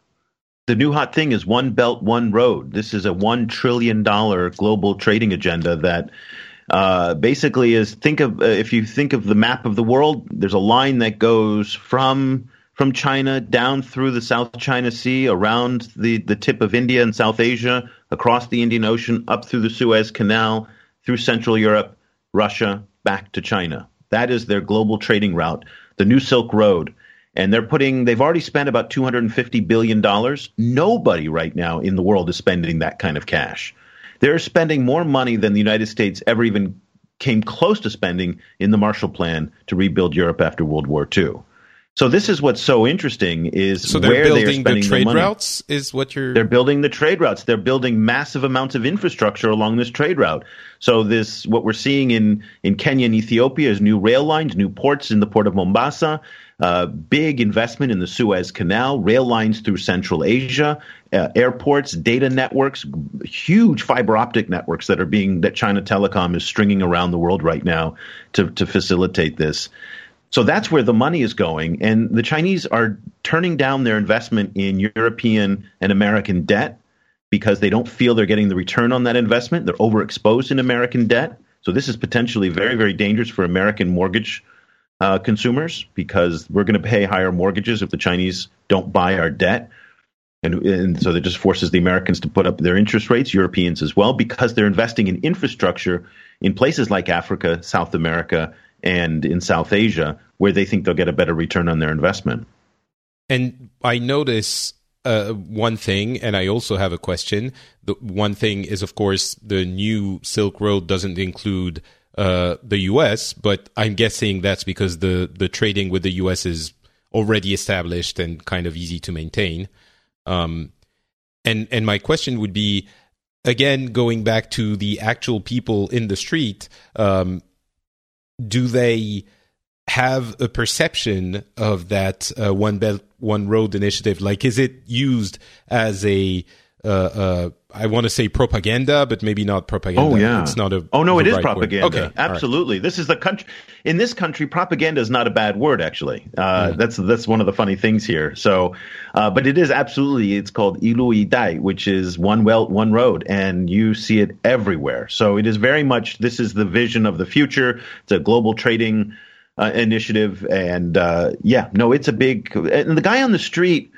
the new hot thing is one belt, one road. This is a one trillion dollar global trading agenda that uh, basically is think of uh, if you think of the map of the world, there's a line that goes from from China down through the South China Sea, around the, the tip of India and South Asia, across the Indian Ocean, up through the Suez Canal, through Central Europe, Russia, back to China. That is their global trading route, the New Silk Road. And they're putting, they've already spent about $250 billion. Nobody right now in the world is spending that kind of cash. They're spending more money than the United States ever even came close to spending in the Marshall Plan to rebuild Europe after World War II. So this is what's so interesting is so where they're spending the trade routes is what you're They're building the trade routes. They're building massive amounts of infrastructure along this trade route. So this what we're seeing in in Kenya and Ethiopia is new rail lines, new ports in the port of Mombasa, uh, big investment in the Suez Canal, rail lines through Central Asia, uh, airports, data networks, huge fiber optic networks that are being that China Telecom is stringing around the world right now to to facilitate this. So that's where the money is going, and the Chinese are turning down their investment in European and American debt because they don't feel they're getting the return on that investment. They're overexposed in American debt. So this is potentially very, very dangerous for American mortgage uh, consumers because we're going to pay higher mortgages if the Chinese don't buy our debt. And, and so that just forces the Americans to put up their interest rates, Europeans as well, because they're investing in infrastructure in places like Africa, South America, and in South Asia, where they think they'll get a better return on their investment. And I notice uh, one thing, and I also have a question. The one thing is, of course, the new Silk Road doesn't include uh, the U.S., but I'm guessing that's because the the trading with the U.S. is already established and kind of easy to maintain. Um, and and my question would be, again, going back to the actual people in the street, um, do they have a perception of that uh, one belt one road initiative? Like, is it used as a uh, uh, I want to say propaganda, but maybe not propaganda. Oh yeah, it's not a. Oh no, it is right propaganda. Word. Okay, absolutely. Right. This is the country. In this country, propaganda is not a bad word. Actually, uh, mm. that's that's one of the funny things here. So, uh, but it is absolutely. It's called ilui dai, which is one well, one road, and you see it everywhere. So it is very much. This is the vision of the future. It's a global trading uh, initiative, and uh, yeah, no, it's a big. And the guy on the street,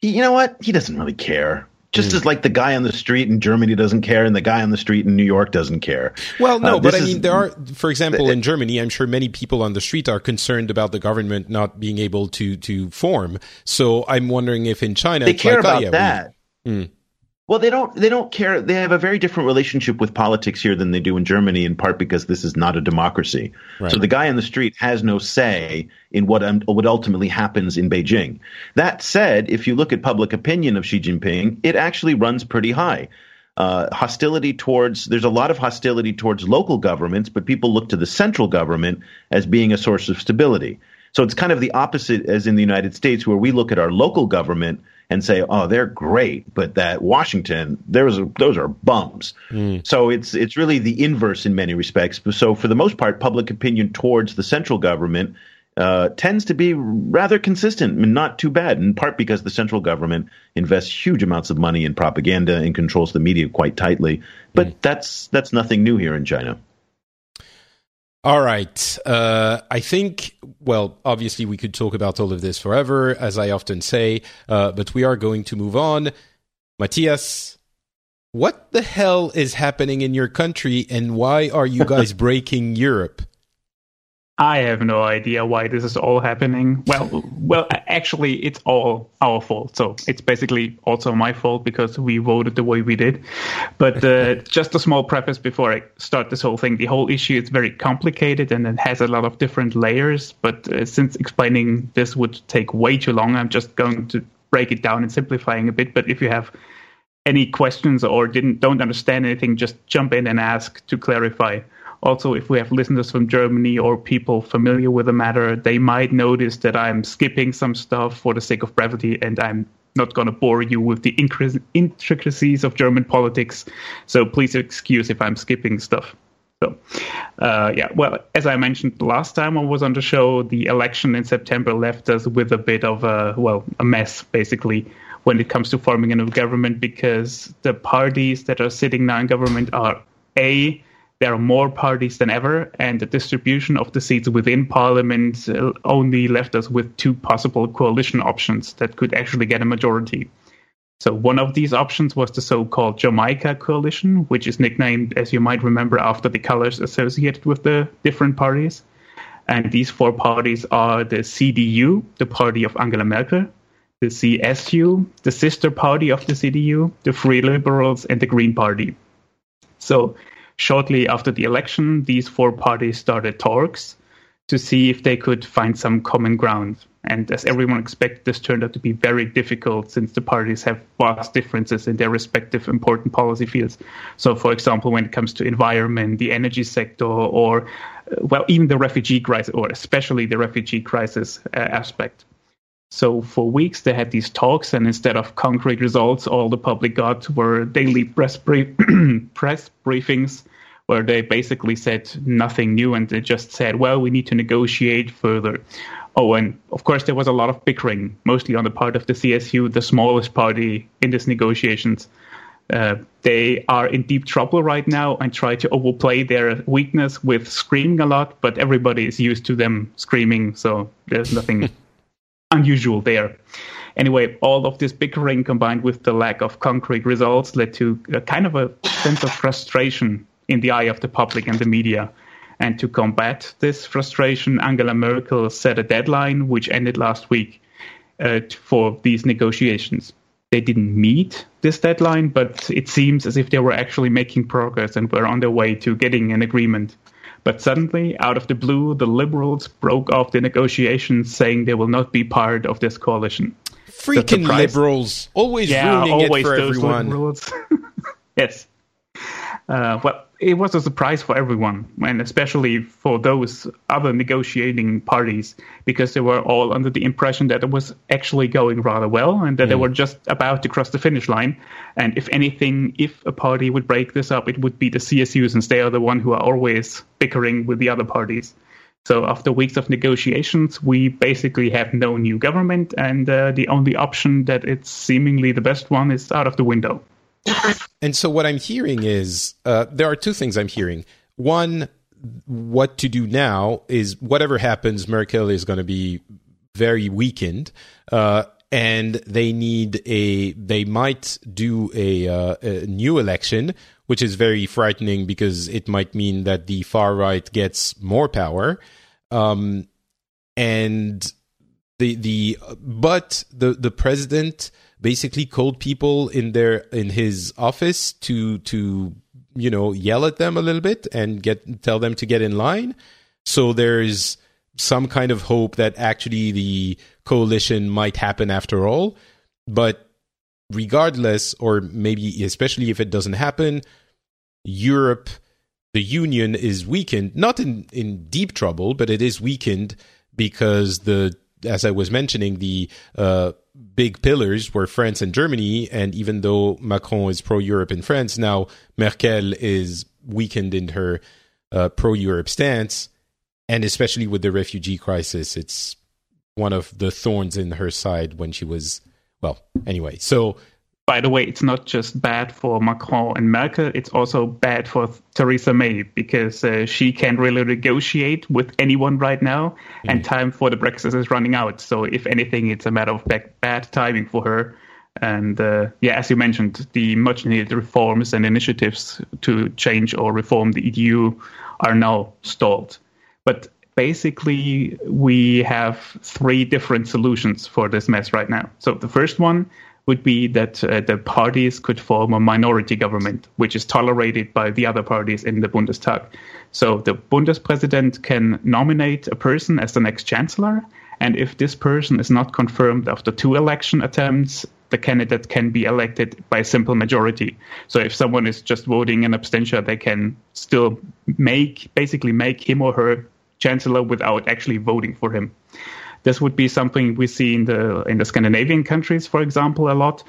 he, you know what? He doesn't really care. Just mm. as like the guy on the street in Germany doesn't care, and the guy on the street in New York doesn't care. Well, no, uh, but I mean, there are, for example, in Germany, I'm sure many people on the street are concerned about the government not being able to to form. So I'm wondering if in China they care like, about oh, yeah, that. We, mm. Well, they don't. They don't care. They have a very different relationship with politics here than they do in Germany, in part because this is not a democracy. Right. So the guy on the street has no say in what um, what ultimately happens in Beijing. That said, if you look at public opinion of Xi Jinping, it actually runs pretty high. Uh, hostility towards there's a lot of hostility towards local governments, but people look to the central government as being a source of stability. So it's kind of the opposite as in the United States, where we look at our local government and say, "Oh, they're great," but that Washington, there's those are bums. Mm. So it's it's really the inverse in many respects. So for the most part, public opinion towards the central government uh, tends to be rather consistent and not too bad. In part because the central government invests huge amounts of money in propaganda and controls the media quite tightly. But mm. that's that's nothing new here in China. All right. Uh, I think, well, obviously, we could talk about all of this forever, as I often say, uh, but we are going to move on. Matthias, what the hell is happening in your country, and why are you guys breaking Europe? I have no idea why this is all happening. Well, well, actually, it's all our fault. So it's basically also my fault because we voted the way we did. But uh, just a small preface before I start this whole thing: the whole issue is very complicated and it has a lot of different layers. But uh, since explaining this would take way too long, I'm just going to break it down and simplifying a bit. But if you have any questions or didn't don't understand anything, just jump in and ask to clarify. Also, if we have listeners from Germany or people familiar with the matter, they might notice that I'm skipping some stuff for the sake of brevity and I'm not going to bore you with the intricacies of German politics. So please excuse if I'm skipping stuff. So, uh, yeah, well, as I mentioned last time I was on the show, the election in September left us with a bit of a, well, a mess, basically, when it comes to forming a new government because the parties that are sitting now in government are A, there are more parties than ever, and the distribution of the seats within parliament uh, only left us with two possible coalition options that could actually get a majority. So, one of these options was the so called Jamaica coalition, which is nicknamed, as you might remember, after the colors associated with the different parties. And these four parties are the CDU, the party of Angela Merkel, the CSU, the sister party of the CDU, the Free Liberals, and the Green Party. So, shortly after the election, these four parties started talks to see if they could find some common ground. And as everyone expected, this turned out to be very difficult since the parties have vast differences in their respective important policy fields. So, for example, when it comes to environment, the energy sector, or, uh, well, even the refugee crisis, or especially the refugee crisis uh, aspect. So for weeks they had these talks, and instead of concrete results, all the public got were daily press, brief- press briefings where they basically said nothing new, and they just said, "Well, we need to negotiate further." Oh, and of course there was a lot of bickering, mostly on the part of the CSU, the smallest party in these negotiations. Uh, they are in deep trouble right now and try to overplay their weakness with screaming a lot, but everybody is used to them screaming, so there's nothing unusual there. Anyway, all of this bickering combined with the lack of concrete results led to a kind of a sense of frustration in the eye of the public and the media. And to combat this frustration, Angela Merkel set a deadline which ended last week uh, for these negotiations. They didn't meet this deadline, but it seems as if they were actually making progress and were on their way to getting an agreement. But suddenly, out of the blue, the Liberals broke off the negotiations, saying they will not be part of this coalition. Freaking Liberals, always yeah, ruining always it for everyone. yes. Uh, well, it was a surprise for everyone, and especially for those other negotiating parties, because they were all under the impression that it was actually going rather well and that mm. they were just about to cross the finish line. And if anything, if a party would break this up, it would be the CSU, since they are the one who are always bickering with the other parties. So after weeks of negotiations, we basically have no new government, and uh, the only option that it's seemingly the best one is out of the window. And so what I'm hearing is uh, there are two things I'm hearing. One, what to do now is whatever happens, Merkel is going to be very weakened. Uh, and they need a they might do a, uh, a, new election which is very frightening because it might mean that the far right gets more power um, and the the but the the president basically called people in their in his office to to you know yell at them a little bit and get tell them to get in line. So there's some kind of hope that actually the coalition might happen after all. But regardless or maybe especially if it doesn't happen europe the union is weakened not in in deep trouble but it is weakened because the as i was mentioning the uh, big pillars were France and Germany. And even though Macron is pro Europe in France, now Merkel is weakened in her uh, pro Europe stance. And especially with the refugee crisis, it's one of the thorns in her side when she was, well, anyway. So by the way, it's not just bad for Macron and Merkel, it's also bad for Theresa May because uh, she can't really negotiate with anyone right now, mm. and time for the Brexit is running out. So, if anything, it's a matter of bad timing for her. And uh, yeah, as you mentioned, the much needed reforms and initiatives to change or reform the EU are now stalled. But basically, we have three different solutions for this mess right now. So, the first one would be that uh, the parties could form a minority government, which is tolerated by the other parties in the Bundestag. So the Bundespräsident can nominate a person as the next chancellor, and if this person is not confirmed after two election attempts, the candidate can be elected by a simple majority. So if someone is just voting in abstention, they can still make basically make him or her chancellor without actually voting for him. This would be something we see in the in the Scandinavian countries, for example, a lot.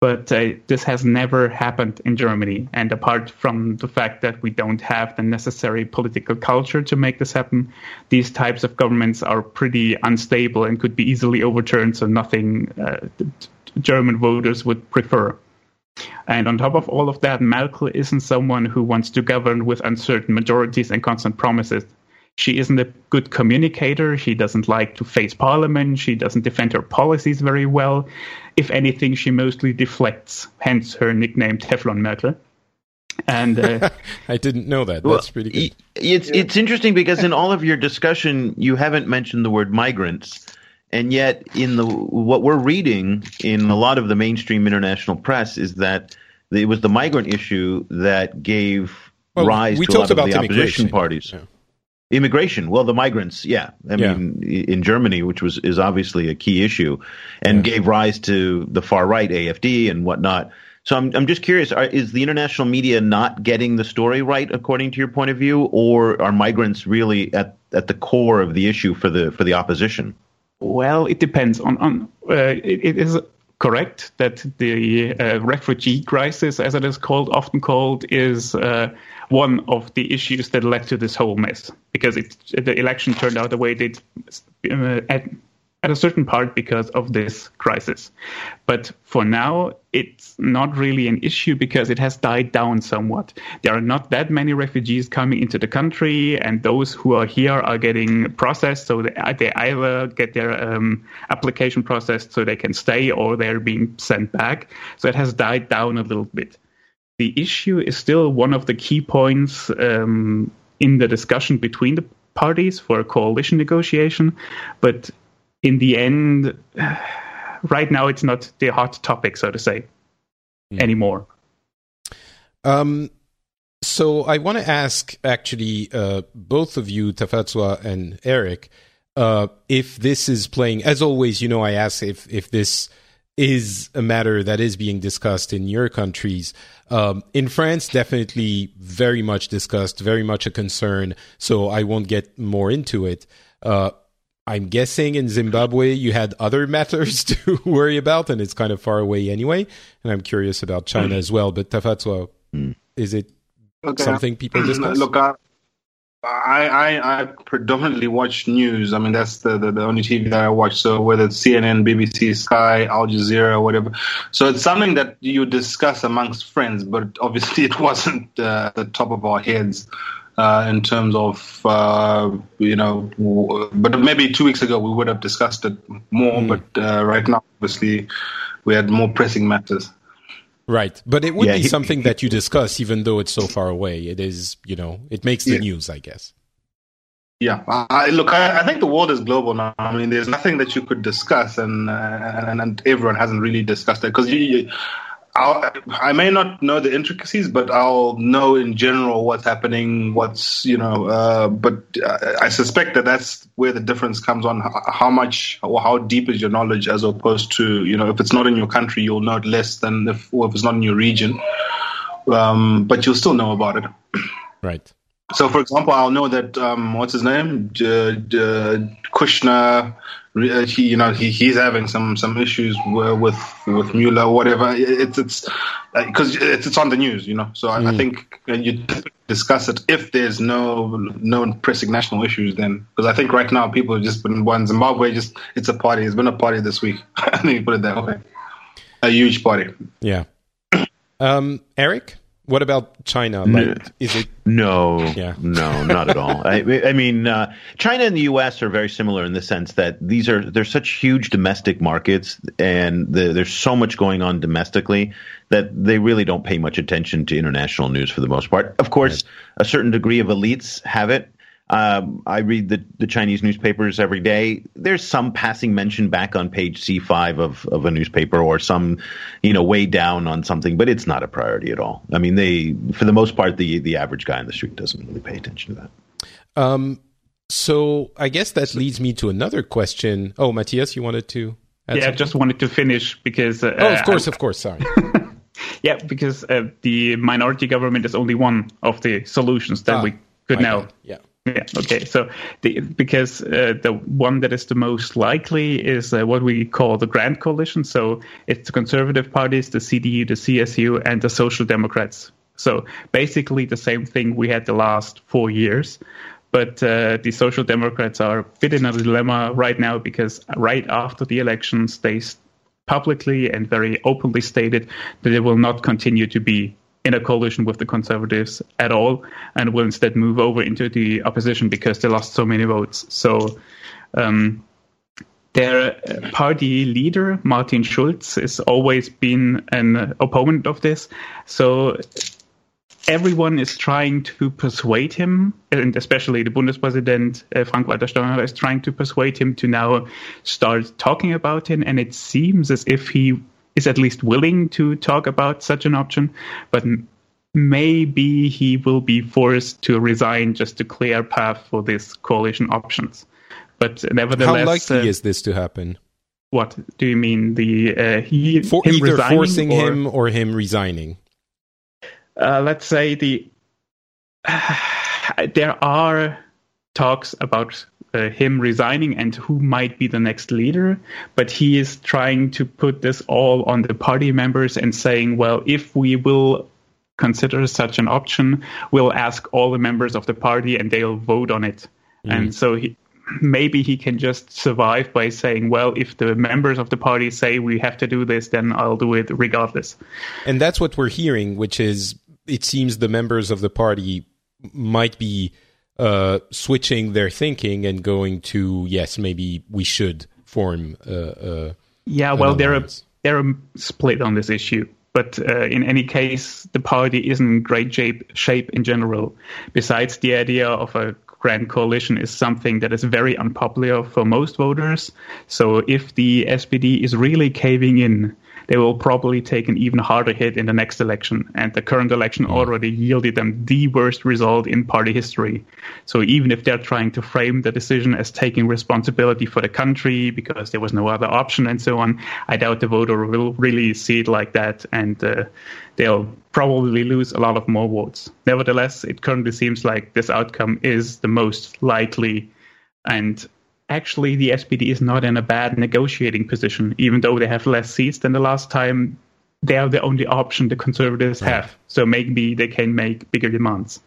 But uh, this has never happened in Germany. And apart from the fact that we don't have the necessary political culture to make this happen, these types of governments are pretty unstable and could be easily overturned. So nothing uh, German voters would prefer. And on top of all of that, Merkel isn't someone who wants to govern with uncertain majorities and constant promises. She isn't a good communicator. She doesn't like to face parliament. She doesn't defend her policies very well. If anything, she mostly deflects, hence her nickname Teflon Merkel. And uh, I didn't know that. That's pretty good. It's it's interesting because in all of your discussion, you haven't mentioned the word migrants, and yet in the what we're reading in a lot of the mainstream international press is that it was the migrant issue that gave well, rise to a lot of the opposition parties. Yeah. Immigration, well, the migrants, yeah. I yeah. mean, in Germany, which was is obviously a key issue, and yeah. gave rise to the far right AFD and whatnot. So I'm I'm just curious: are, is the international media not getting the story right according to your point of view, or are migrants really at at the core of the issue for the for the opposition? Well, it depends on on uh, it, it is correct that the uh, refugee crisis, as it is called, often called, is uh, one of the issues that led to this whole mess. Because it, the election turned out the way it did uh, at, at a certain part because of this crisis. But for now, it's not really an issue because it has died down somewhat. There are not that many refugees coming into the country, and those who are here are getting processed. So they, either get their um, application processed so they can stay, or they're being sent back. So it has died down a little bit the issue is still one of the key points um, in the discussion between the parties for a coalition negotiation. But in the end, right now, it's not the hot topic, so to say, mm. anymore. Um, so I want to ask actually uh, both of you, Tafadzwa and Eric, uh, if this is playing. As always, you know, I ask if if this is a matter that is being discussed in your countries. Um, in France, definitely very much discussed, very much a concern. So I won't get more into it. Uh, I'm guessing in Zimbabwe you had other matters to worry about, and it's kind of far away anyway. And I'm curious about China as well. But Tafadzwa, mm. is it okay. something people discuss? Look, I, I, I, predominantly watch news. I mean, that's the, the, the, only TV that I watch. So whether it's CNN, BBC, Sky, Al Jazeera, whatever. So it's something that you discuss amongst friends, but obviously it wasn't uh, the top of our heads uh, in terms of, uh, you know, but maybe two weeks ago we would have discussed it more, mm. but uh, right now, obviously, we had more pressing matters. Right. But it would yeah, be he, something he, that you discuss even though it's so far away. It is, you know, it makes the yeah. news, I guess. Yeah. I, look, I, I, think the world is global now. I mean, there's nothing that you could discuss, and uh, and, and everyone hasn't really discussed it because you, you I'll, i may not know the intricacies, but I'll know in general what's happening. What's you know, uh, but I suspect that that's where the difference comes on how much or how deep is your knowledge, as opposed to you know, if it's not in your country, you'll know it less than if, or if it's not in your region, um, but you'll still know about it. Right. So, for example, I'll know that um, what's his name, D- D- Kushner. Uh, he, you know, he, he's having some some issues with with Mueller or whatever. It's it's because uh, it's, it's on the news, you know. So mm. I, I, hmm. think you discuss it if there's no no pressing national issues. Then because I think right now people have just been one Zimbabwe. Just it's a party. It's been a party this week. Let me put it that way. A huge party. Yeah. Um, Eric. What about China? Like, is it? No, yeah. no, not at all. I, I mean, uh, China and the U.S. are very similar in the sense that these are they're such huge domestic markets, and the, there's so much going on domestically that they really don't pay much attention to international news for the most part. Of course, right. a certain degree of elites have it, um, I read the, the Chinese newspapers every day. There's some passing mention back on page C5 of, of a newspaper or some, you know, way down on something, but it's not a priority at all. I mean, they, for the most part, the, the average guy on the street doesn't really pay attention to that. Um, so I guess that leads me to another question. Oh, Matthias, you wanted to? yeah, I just wanted to finish because. Uh, oh, of course, of course. Sorry. yeah, because uh, the minority government is only one of the solutions that ah, we could now. Yeah yeah. Okay. So, the, because uh, the one that is the most likely is uh, what we call the Grand Coalition. So it's the Conservative parties, the CDU, the CSU, and the Social Democrats. So basically the same thing we had the last four years. But uh, the Social Democrats are bit in a dilemma right now because right after the elections, they publicly and very openly stated that they will not continue to be in a coalition with the Conservatives at all, and will instead move over into the opposition because they lost so many votes. So. Um, their party leader, Martin Schulz, has always been an opponent of this. So everyone is trying to persuade him, and especially the Bundespräsident uh, Frank-Walter Steinmeier is trying to persuade him to now start talking about it. And it seems as if he is at least willing to talk about such an option, but maybe he will be forced to resign just to clear a path for these coalition options. But nevertheless, how likely uh, is this to happen? What do you mean? The uh, he for, either forcing or, him or him resigning. Uh, let's say the there are talks about uh, him resigning and who might be the next leader. But he is trying to put this all on the party members and saying, well, if we will consider such an option, we'll ask all the members of the party and they'll vote on it. Mm. And so he, maybe he can just survive by saying, well, if the members of the party say we have to do this, then I'll do it regardless. And that's what we're hearing, which is it seems the members of the party might be uh, switching their thinking and going to yes, maybe we should form. Uh, uh, yeah, well, they're a, they're a split on this issue. But uh, in any case, the party isn't in great shape, shape in general. Besides the idea of a grand coalition is something that is very unpopular for most voters. So if the SPD is really caving in they will probably take an even harder hit in the next election. And the current election hmm. already yielded them the worst result in party history. So even if they're trying to frame the decision as taking responsibility for the country because there was no other option and so on, I doubt the voter will really see it like that. And uh, they'll probably lose a lot of more votes. Nevertheless, it currently seems like this outcome is the most likely. And actually the SPD is not in a bad negotiating position, even though they have less seats than the last time. They are the only option the conservatives right. have, so maybe they can make bigger demands.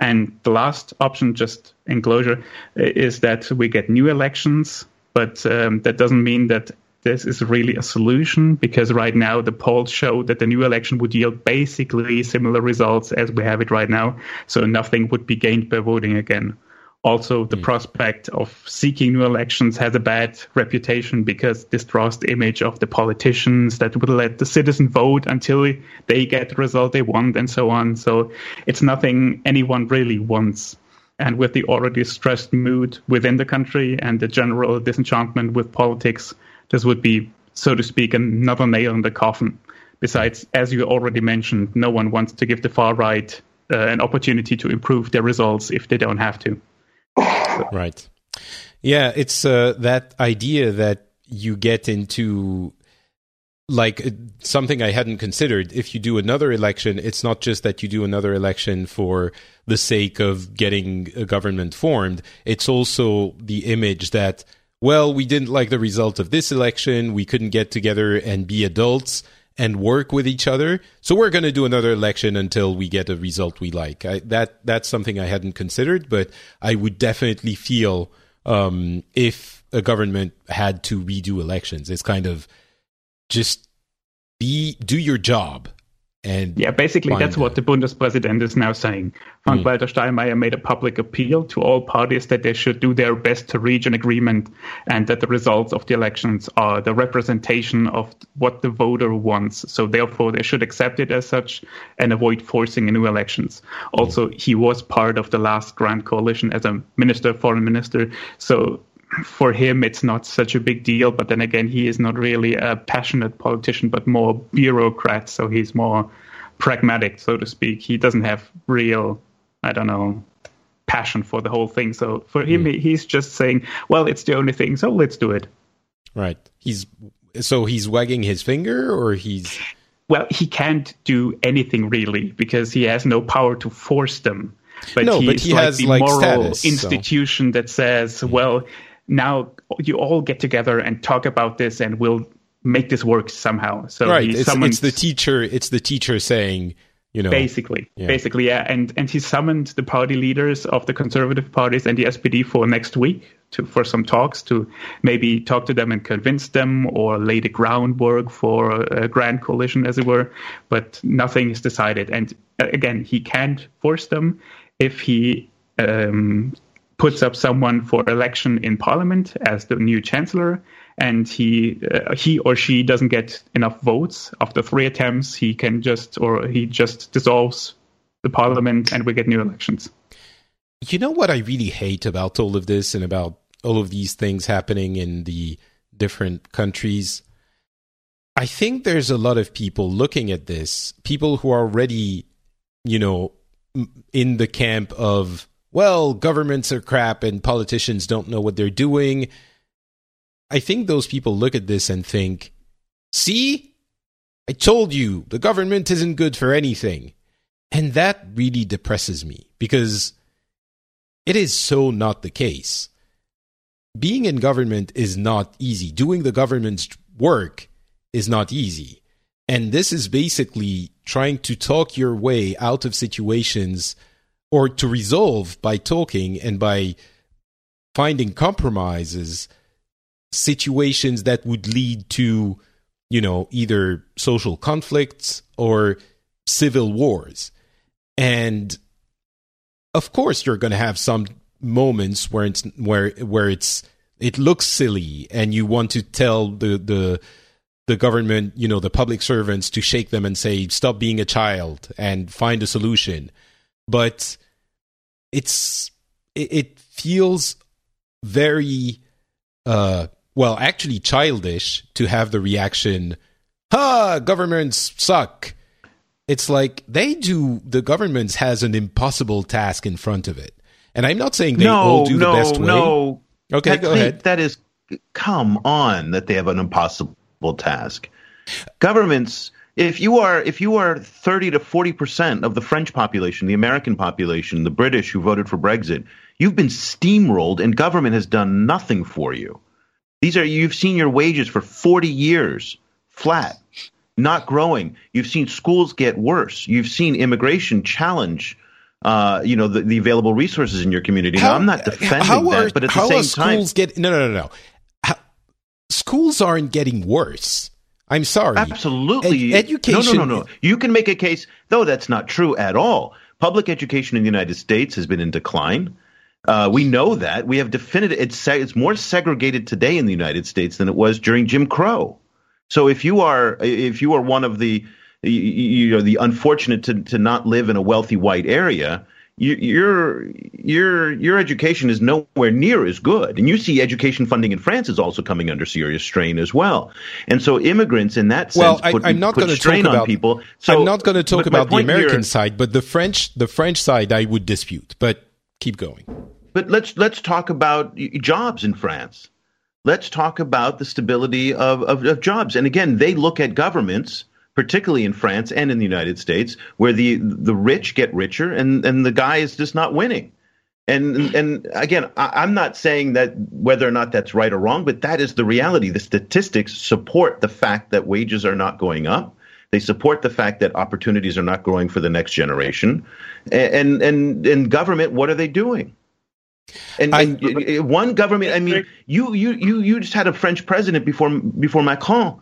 And the last option, just in closure, is that we get new elections, but um, that doesn't mean that this is really a solution because right now the polls show that the new election would yield basically similar results as we have it right now. So nothing would be gained by voting again. Also, the mm. prospect of seeking new elections has a bad reputation because this draws the image of the politicians that would let the citizen vote until they get the result they want and so on. So it's nothing anyone really wants. And with the already stressed mood within the country and the general disenchantment with politics, this would be, so to speak, another nail in the coffin. Besides, as you already mentioned, no one wants to give the far right uh, an opportunity to improve their results if they don't have to. Right. Yeah, it's uh, that idea that you get into like uh, something I hadn't considered. If you do another election, it's not just that you do another election for the sake of getting a government formed. It's also the image that, well, we didn't like the result of this election. We couldn't get together and be adults and work with each other. So we're going to do another election until we get a result we like. I, that that's something I hadn't considered, but I would definitely feel um, if a government had to redo elections, it's kind of just be do your job and yeah, basically that's what the Bundespräsident is now saying. Frank-Walter mm. Steinmeier made a public appeal to all parties that they should do their best to reach an agreement and that the results of the elections are the representation of what the voter wants. So therefore they should accept it as such and avoid forcing new elections. Also, mm. he was part of the last grand coalition as a minister, foreign minister. So for him, it's not such a big deal. But then again, he is not really a passionate politician, but more bureaucrat. So he's more pragmatic, so to speak. He doesn't have real, I don't know, passion for the whole thing. So for him, mm. he's just saying, well, it's the only thing, so let's do it. Right. He's so he's wagging his finger, or he's. Well, he can't do anything really because he has no power to force them. But no, but he like has the like moral status, institution so. that says, well, now you all get together and talk about this and we'll make this work somehow. So right, it's, it's, the teacher. It's the teacher saying, you know, basically, yeah. basically, yeah. And and he summoned the party leaders of the conservative parties and the SPD for next week to for some talks to maybe talk to them and convince them or lay the groundwork for a grand coalition, as it were. But nothing is decided. And uh, again, he can't force them if he um, puts up someone for election in parliament as the new chancellor and he uh, he or she doesn't get enough votes. After three attempts he can just or he just dissolves the parliament and we get new elections. You know what i really hate about all of this and about all of these things happening in the different countries? I think there's a lot of people looking at this people who are already you know in the camp of well, governments are crap and politicians don't know what they're doing. I think those people look at this and think, see, I told you the government isn't good for anything. And that really depresses me because it is so not the case. Being in government is not easy. Doing the government's work is not easy. And this is basically trying to talk your way out of situations or to resolve by talking and by finding compromises situations that would lead to you know either social conflicts or civil wars. And of course you're going to have some moments where it's where where it's it looks silly and you want to tell the the the government you know the public servants to shake them and say stop being a child and find a solution. But it's it, it feels very uh well actually childish to have the reaction ha governments suck it's like they do the government has an impossible task in front of it and i'm not saying they no, all do no, the best way no. okay That- go they- ahead That is, come on, that they have an impossible task. Governments, if you are if you are thirty to forty percent of the French population, the American population, the British who voted for Brexit, you've been steamrolled, and government has done nothing for you. These are you've seen your wages for forty years flat, not growing. You've seen schools get worse. You've seen immigration challenge. Uh, you know the, the available resources in your community. now, I'm not defending how are, that, but at the same time, schools get no no no no How, schools aren't getting worse i'm sorry Absolutely. Ed- education No, no, no, no. You can make a case, though that's not true at all. Public education in the United States has been in decline. Uh, we know that. We have definitive. It's it's more segregated today in the United States than it was during Jim Crow. So if you are if you are one of the you, you know the unfortunate to to not live in a wealthy white area, you, your your your education is nowhere near as good, and you see education funding in France is also coming under serious strain as well. And so immigrants, in that sense, well I, put, i'm not put going to strain talk on people. So i'm not going to talk about the american here- side but the french the french side i would dispute but keep going But let's let's talk about jobs in France. Let's talk about the stability of, of, of jobs. And again, they look at governments, particularly in France and in the United States, where the the rich get richer and, and the guy is just not winning. And and again, I, I'm not saying that whether or not that's right or wrong, but that is the reality. The statistics support the fact that wages are not going up. They support the fact that opportunities are not growing for the next generation. And and and government, what are they doing? And, I- and y- y- one government, I mean, you you you you just had a French president before before Macron,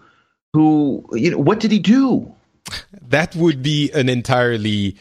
who you know what did he do? that would be an entirely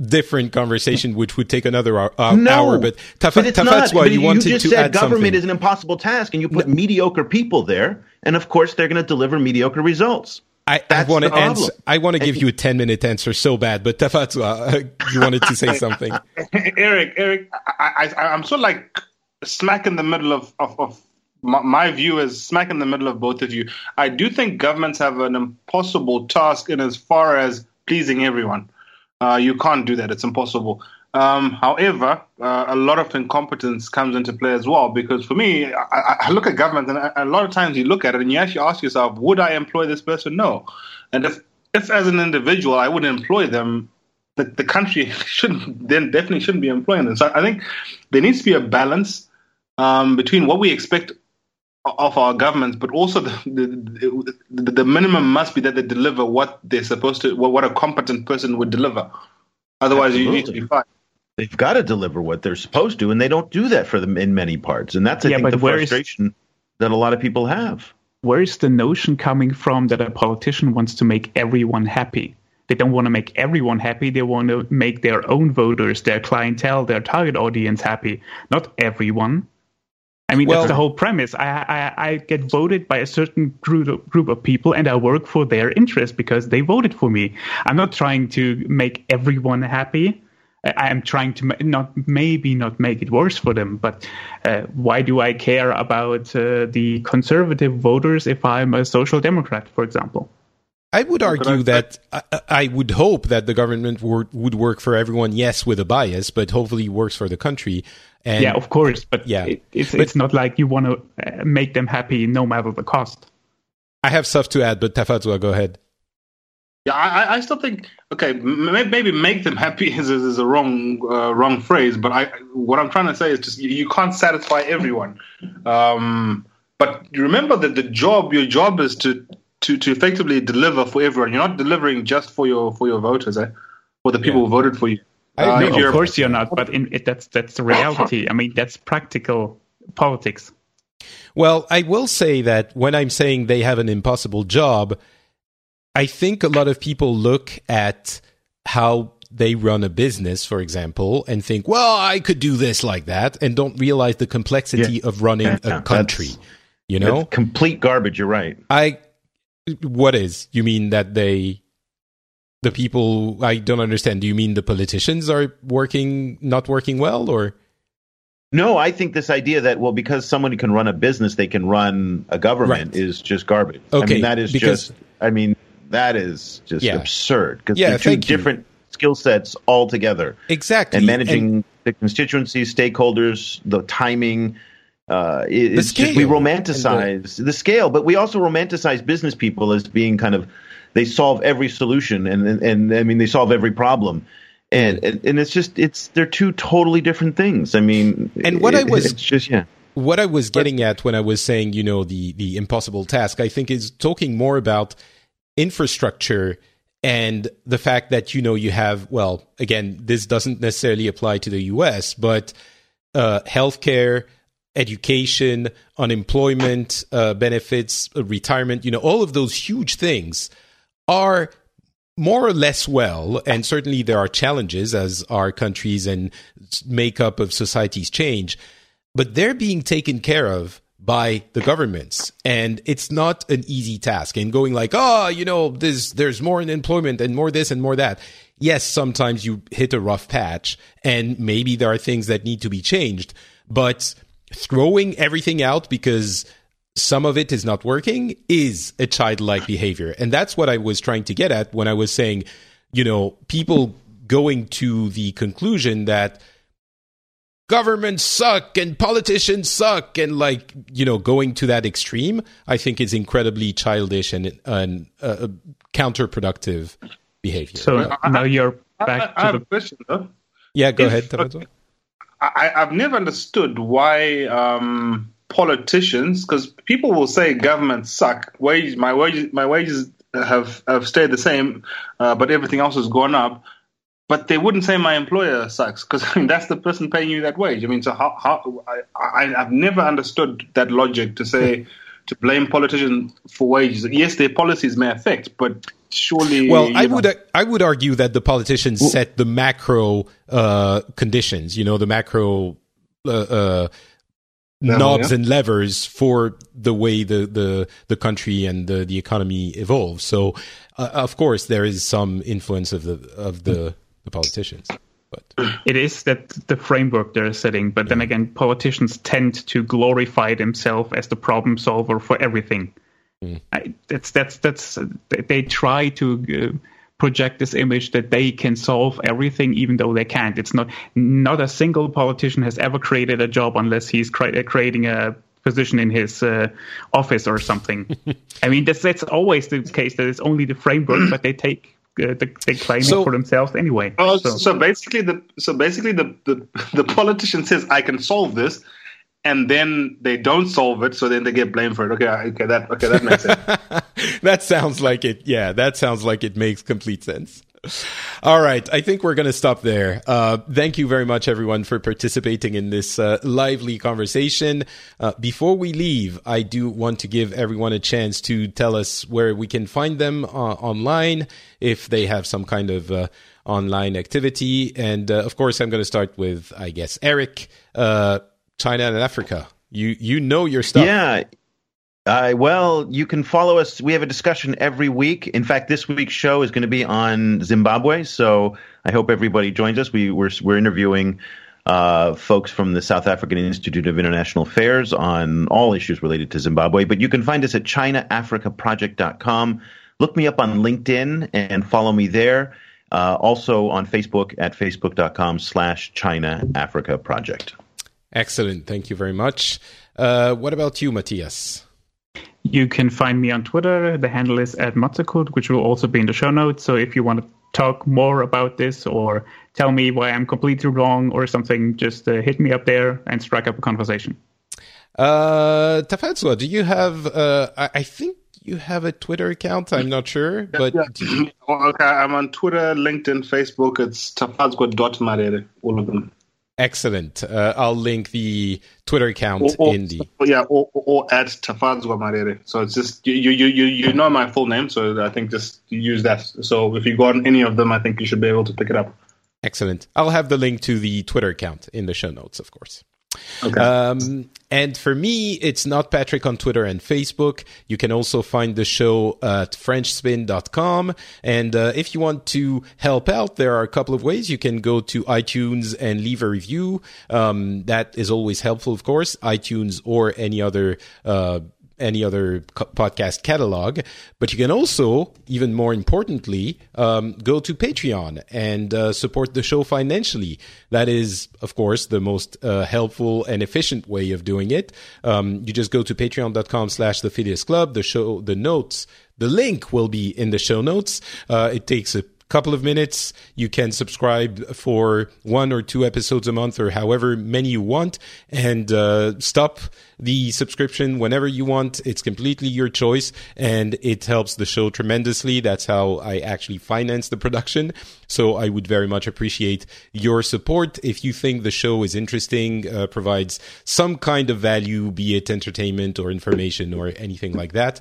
different conversation which would take another hour, uh, No, hour but Tafa, But it's not. Tafadzwa, But you you wanted just to said add government something is an impossible task, and you put mediocre people there, and of course they're going to deliver mediocre results. I, I want to answer. I want to give you a ten minute answer so bad, but Tafadzwa, uh, you wanted to say something. Eric, Eric, I, I, I'm sort of like smack in the middle of, of, of my, my view is smack in the middle of both of you. I do think governments have an impossible task in as far as pleasing everyone. Uh, you can't do that; it's impossible. Um, however, uh, a lot of incompetence comes into play as well because for me, I, I- look at government and a a lot of times you look at it and you actually ask yourself, would I employ this person? No. And if, if as an individual I would employ them, the, the country shouldn't then definitely shouldn't be employing them. So I think there needs to be a balance um, between what we expect of our governments, but also the, the, the, the minimum must be that they deliver what they're supposed to, what, what a competent person would deliver. Otherwise, you need to be Absolutely. fired. They've got to deliver what they're supposed to, and they don't do that for them in many parts. And that's, I Yeah, think, but the where is- frustration that a lot of people have. Where is the notion coming from that a politician wants to make everyone happy? They don't want to make everyone happy. They want to make their own voters, their clientele, their target audience happy, not everyone. I mean, Well- that's the whole premise. I, I, I get voted by a certain group of, group of people, and I work for their interest because they voted for me. I'm not trying to make everyone happy. I- am trying to not maybe not make it worse for them, but uh, why do I care about uh, the conservative voters if I'm a social democrat, for example? I would argue I- that I, I would hope that the government would, would work for everyone, yes, with a bias, but hopefully it works for the country. And yeah, of course, but Yeah. it, it's But- it's not like you want to uh, make them happy no matter the cost. I have stuff to add, but Tafadzwa, go ahead. Yeah, I, I- I still think okay, m- maybe make them happy is is, is a wrong uh, wrong phrase, but I what I'm trying to say is just you, you can't satisfy everyone. Um, but remember that the job, your job is to, to to effectively deliver for everyone. You're not delivering just for your for your voters, eh? for the people Yeah. who voted for you. I Uh, agree. if No, you're- of course you're not, but in, it, that's that's the reality. I mean, that's practical politics. Well, I will say that when I'm saying they have an impossible job, I think a lot of people look at how they run a business, for example, and think, well, I could do this like that, and don't realize the complexity of running Yeah, a country. that's- You know, That's complete garbage. You're right. I, what is? You mean that they, the people, I don't understand. Do you mean the politicians are working, not working well, or? No, I think this idea that well, because someone can run a business, they can run a government Right. is just garbage. I Okay, mean, that is because- just. I mean, that is just Yeah. absurd because Yeah, they're two different skill sets altogether. Exactly. and managing And- the constituencies, stakeholders, the timing. Uh, it- it's just we and the- romanticize the, scale, but we also romanticize business people as being kind of they solve every solution and and, and I mean they solve every problem. And, and and it's just it's they're two totally different things. I mean, And what I was- it's just yeah. what I was getting at when I was saying, you know, the the impossible task, I think is talking more about infrastructure and the fact that you know you have well, again, this doesn't necessarily apply to the U.S., but uh, healthcare, education, unemployment uh, benefits, uh, retirement, you know, all of those huge things are more or less well, and certainly there are challenges as our countries and makeup of societies change, but they're being taken care of by the governments and it's not an easy task and going like oh you know there's there's more unemployment and more this and more that. Yes sometimes you hit a rough patch and maybe there are things that need to be changed but throwing everything out because some of it is not working is a childlike behavior. And that's what I was trying to get at when I was saying, you know, people going to the conclusion that governments suck and politicians suck and like, you know, going to that extreme, I think is incredibly childish and, and uh, counterproductive behavior. So now you're I, back I have to the question though. yeah, go if- ahead. Tabato. I, I've never understood why um, politicians, because people will say governments suck. Wage, my wages, my wages have have stayed the same, uh, but everything else has gone up. But they wouldn't say my employer sucks because I mean that's the person paying you that wage. I mean, so how how I, I I've never understood that logic to say to blame politicians for wages. Yes, their policies may affect, but surely. Well, I know- would I would argue that the politicians set the macro uh, conditions. You know, the macro uh, uh, knobs yeah. and levers for the way the the, the country and the, the economy evolves. So, uh, of course, there is some influence of the of the, the politicians. But it is that the framework they're setting, but then again, politicians tend to glorify themselves as the problem solver for everything. I, that's that's that's they- they try to uh, project this image that they can solve everything, even though they can't. It's not not a single politician has ever created a job unless he's cre- uh, creating a position in his uh, office or something. I mean, that's that's always the case. That it's only the framework, but they take. Uh, the, they claim So- it for themselves anyway. Oh, So- so, basically, the so basically the, the the politician says I can solve this, and then they don't solve it, so then they get blamed for it. Okay, okay, that okay, that makes sense. that sounds like it. Yeah, that sounds like it makes complete sense. All right, I think we're going to stop there. Uh, thank you very much, everyone, for participating in this uh, lively conversation. Uh, before we leave, I do want to give everyone a chance to tell us where we can find them uh, online if they have some kind of uh, online activity. And uh, of course, I'm going to start with, I guess, Eric, China and Africa. You you know your stuff. Yeah. Uh, well, you can follow us. We have a discussion every week. In fact, this week's show is going to be on Zimbabwe, so I hope everybody joins us. We, we're we're interviewing uh, folks from the South African Institute of International Affairs on all issues related to Zimbabwe. But you can find us at ChinaAfricaProject.com. Look me up on LinkedIn and follow me there. Uh, also on Facebook at facebook.com slash China Africa Project. Excellent. Thank you very much. Uh, what about you, Matthias? You can find me on Twitter. The handle is at Matzekult, which will also be in the show notes. So if you want to talk more about this or tell me why I'm completely wrong or something, just uh, hit me up there and strike up a conversation. Uh, Tafadzwa, do you have, uh, I, I think you have a Twitter account. I'm not sure, but Yeah. do you- Oh, okay, I'm on Twitter, LinkedIn, Facebook. It's tafadzwa.marere, all of them. Excellent. Uh, I'll link the Twitter account Or, or, in the, yeah, or, or at Tafadzwa Marere. So it's just you, you you you know my full name, so I think just use that. So if you go on any of them, I think you should be able to pick it up. excellent. I'll have the link to the Twitter account in the show notes, of course. Okay. Um, and for me, it's NotPatrick on Twitter and Facebook. You can also find the show at FrenchSpin.com. And uh, if you want to help out, there are a couple of ways. You can go to iTunes and leave a review. Um, that is always helpful, of course. iTunes or any other uh, any other podcast catalog. But you can also, even more importantly, um, go to Patreon and uh, support the show financially. That is, of course, the most uh, helpful and efficient way of doing it. Um, you just go to patreon.com slash the Phileas Club. The show, the notes, the link will be in the show notes. Uh, it takes a couple of minutes. You can subscribe for one or two episodes a month or however many you want and uh, stop the subscription whenever you want. It's completely your choice and it helps the show tremendously. That's how I actually finance the production. So I would very much appreciate your support. If you think the show is interesting, uh, provides some kind of value, be it entertainment or information or anything like that,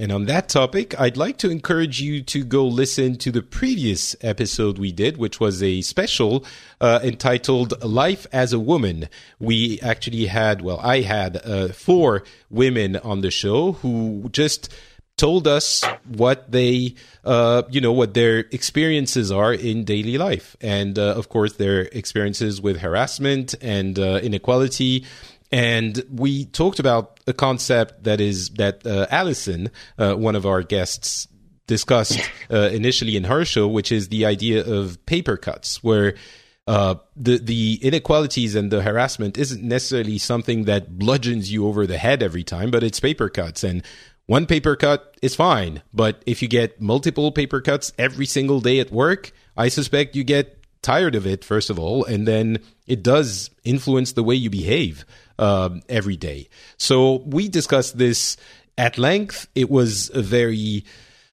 and on that topic, I'd like to encourage you to go listen to the previous episode we did, which was a special uh, entitled Life as a Woman. We actually had, well, I had uh, four women on the show who just told us what they, uh, you know, what their experiences are in daily life. And uh, of course, their experiences with harassment and uh, inequality and we talked about a concept that is that uh, Allison, uh, one of our guests, discussed uh, initially in her show, which is the idea of paper cuts, where uh, the the inequalities and the harassment isn't necessarily something that bludgeons you over the head every time, but it's paper cuts and. One paper cut is fine, but if you get multiple paper cuts every single day at work, I suspect you get tired of it, first of all, and then it does influence the way you behave um, every day. So we discussed this at length. It was a very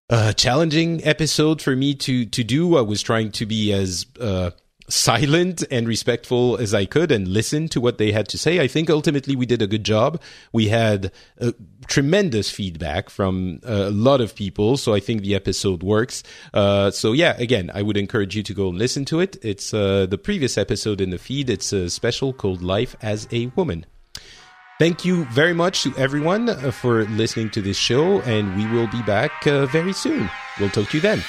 uh, challenging episode for me to to do. I was trying to be as uh, silent and respectful as I could and listen to what they had to say. I think ultimately we did a good job. We had uh, tremendous feedback from a lot of people, so I think the episode works. Uh, so yeah, again, I would encourage you to go and listen to it. It's uh, the previous episode in the feed. It's a special called "Life as a Woman." Thank you very much to everyone uh, for listening to this show, and we will be back uh, very soon. We'll talk to you then.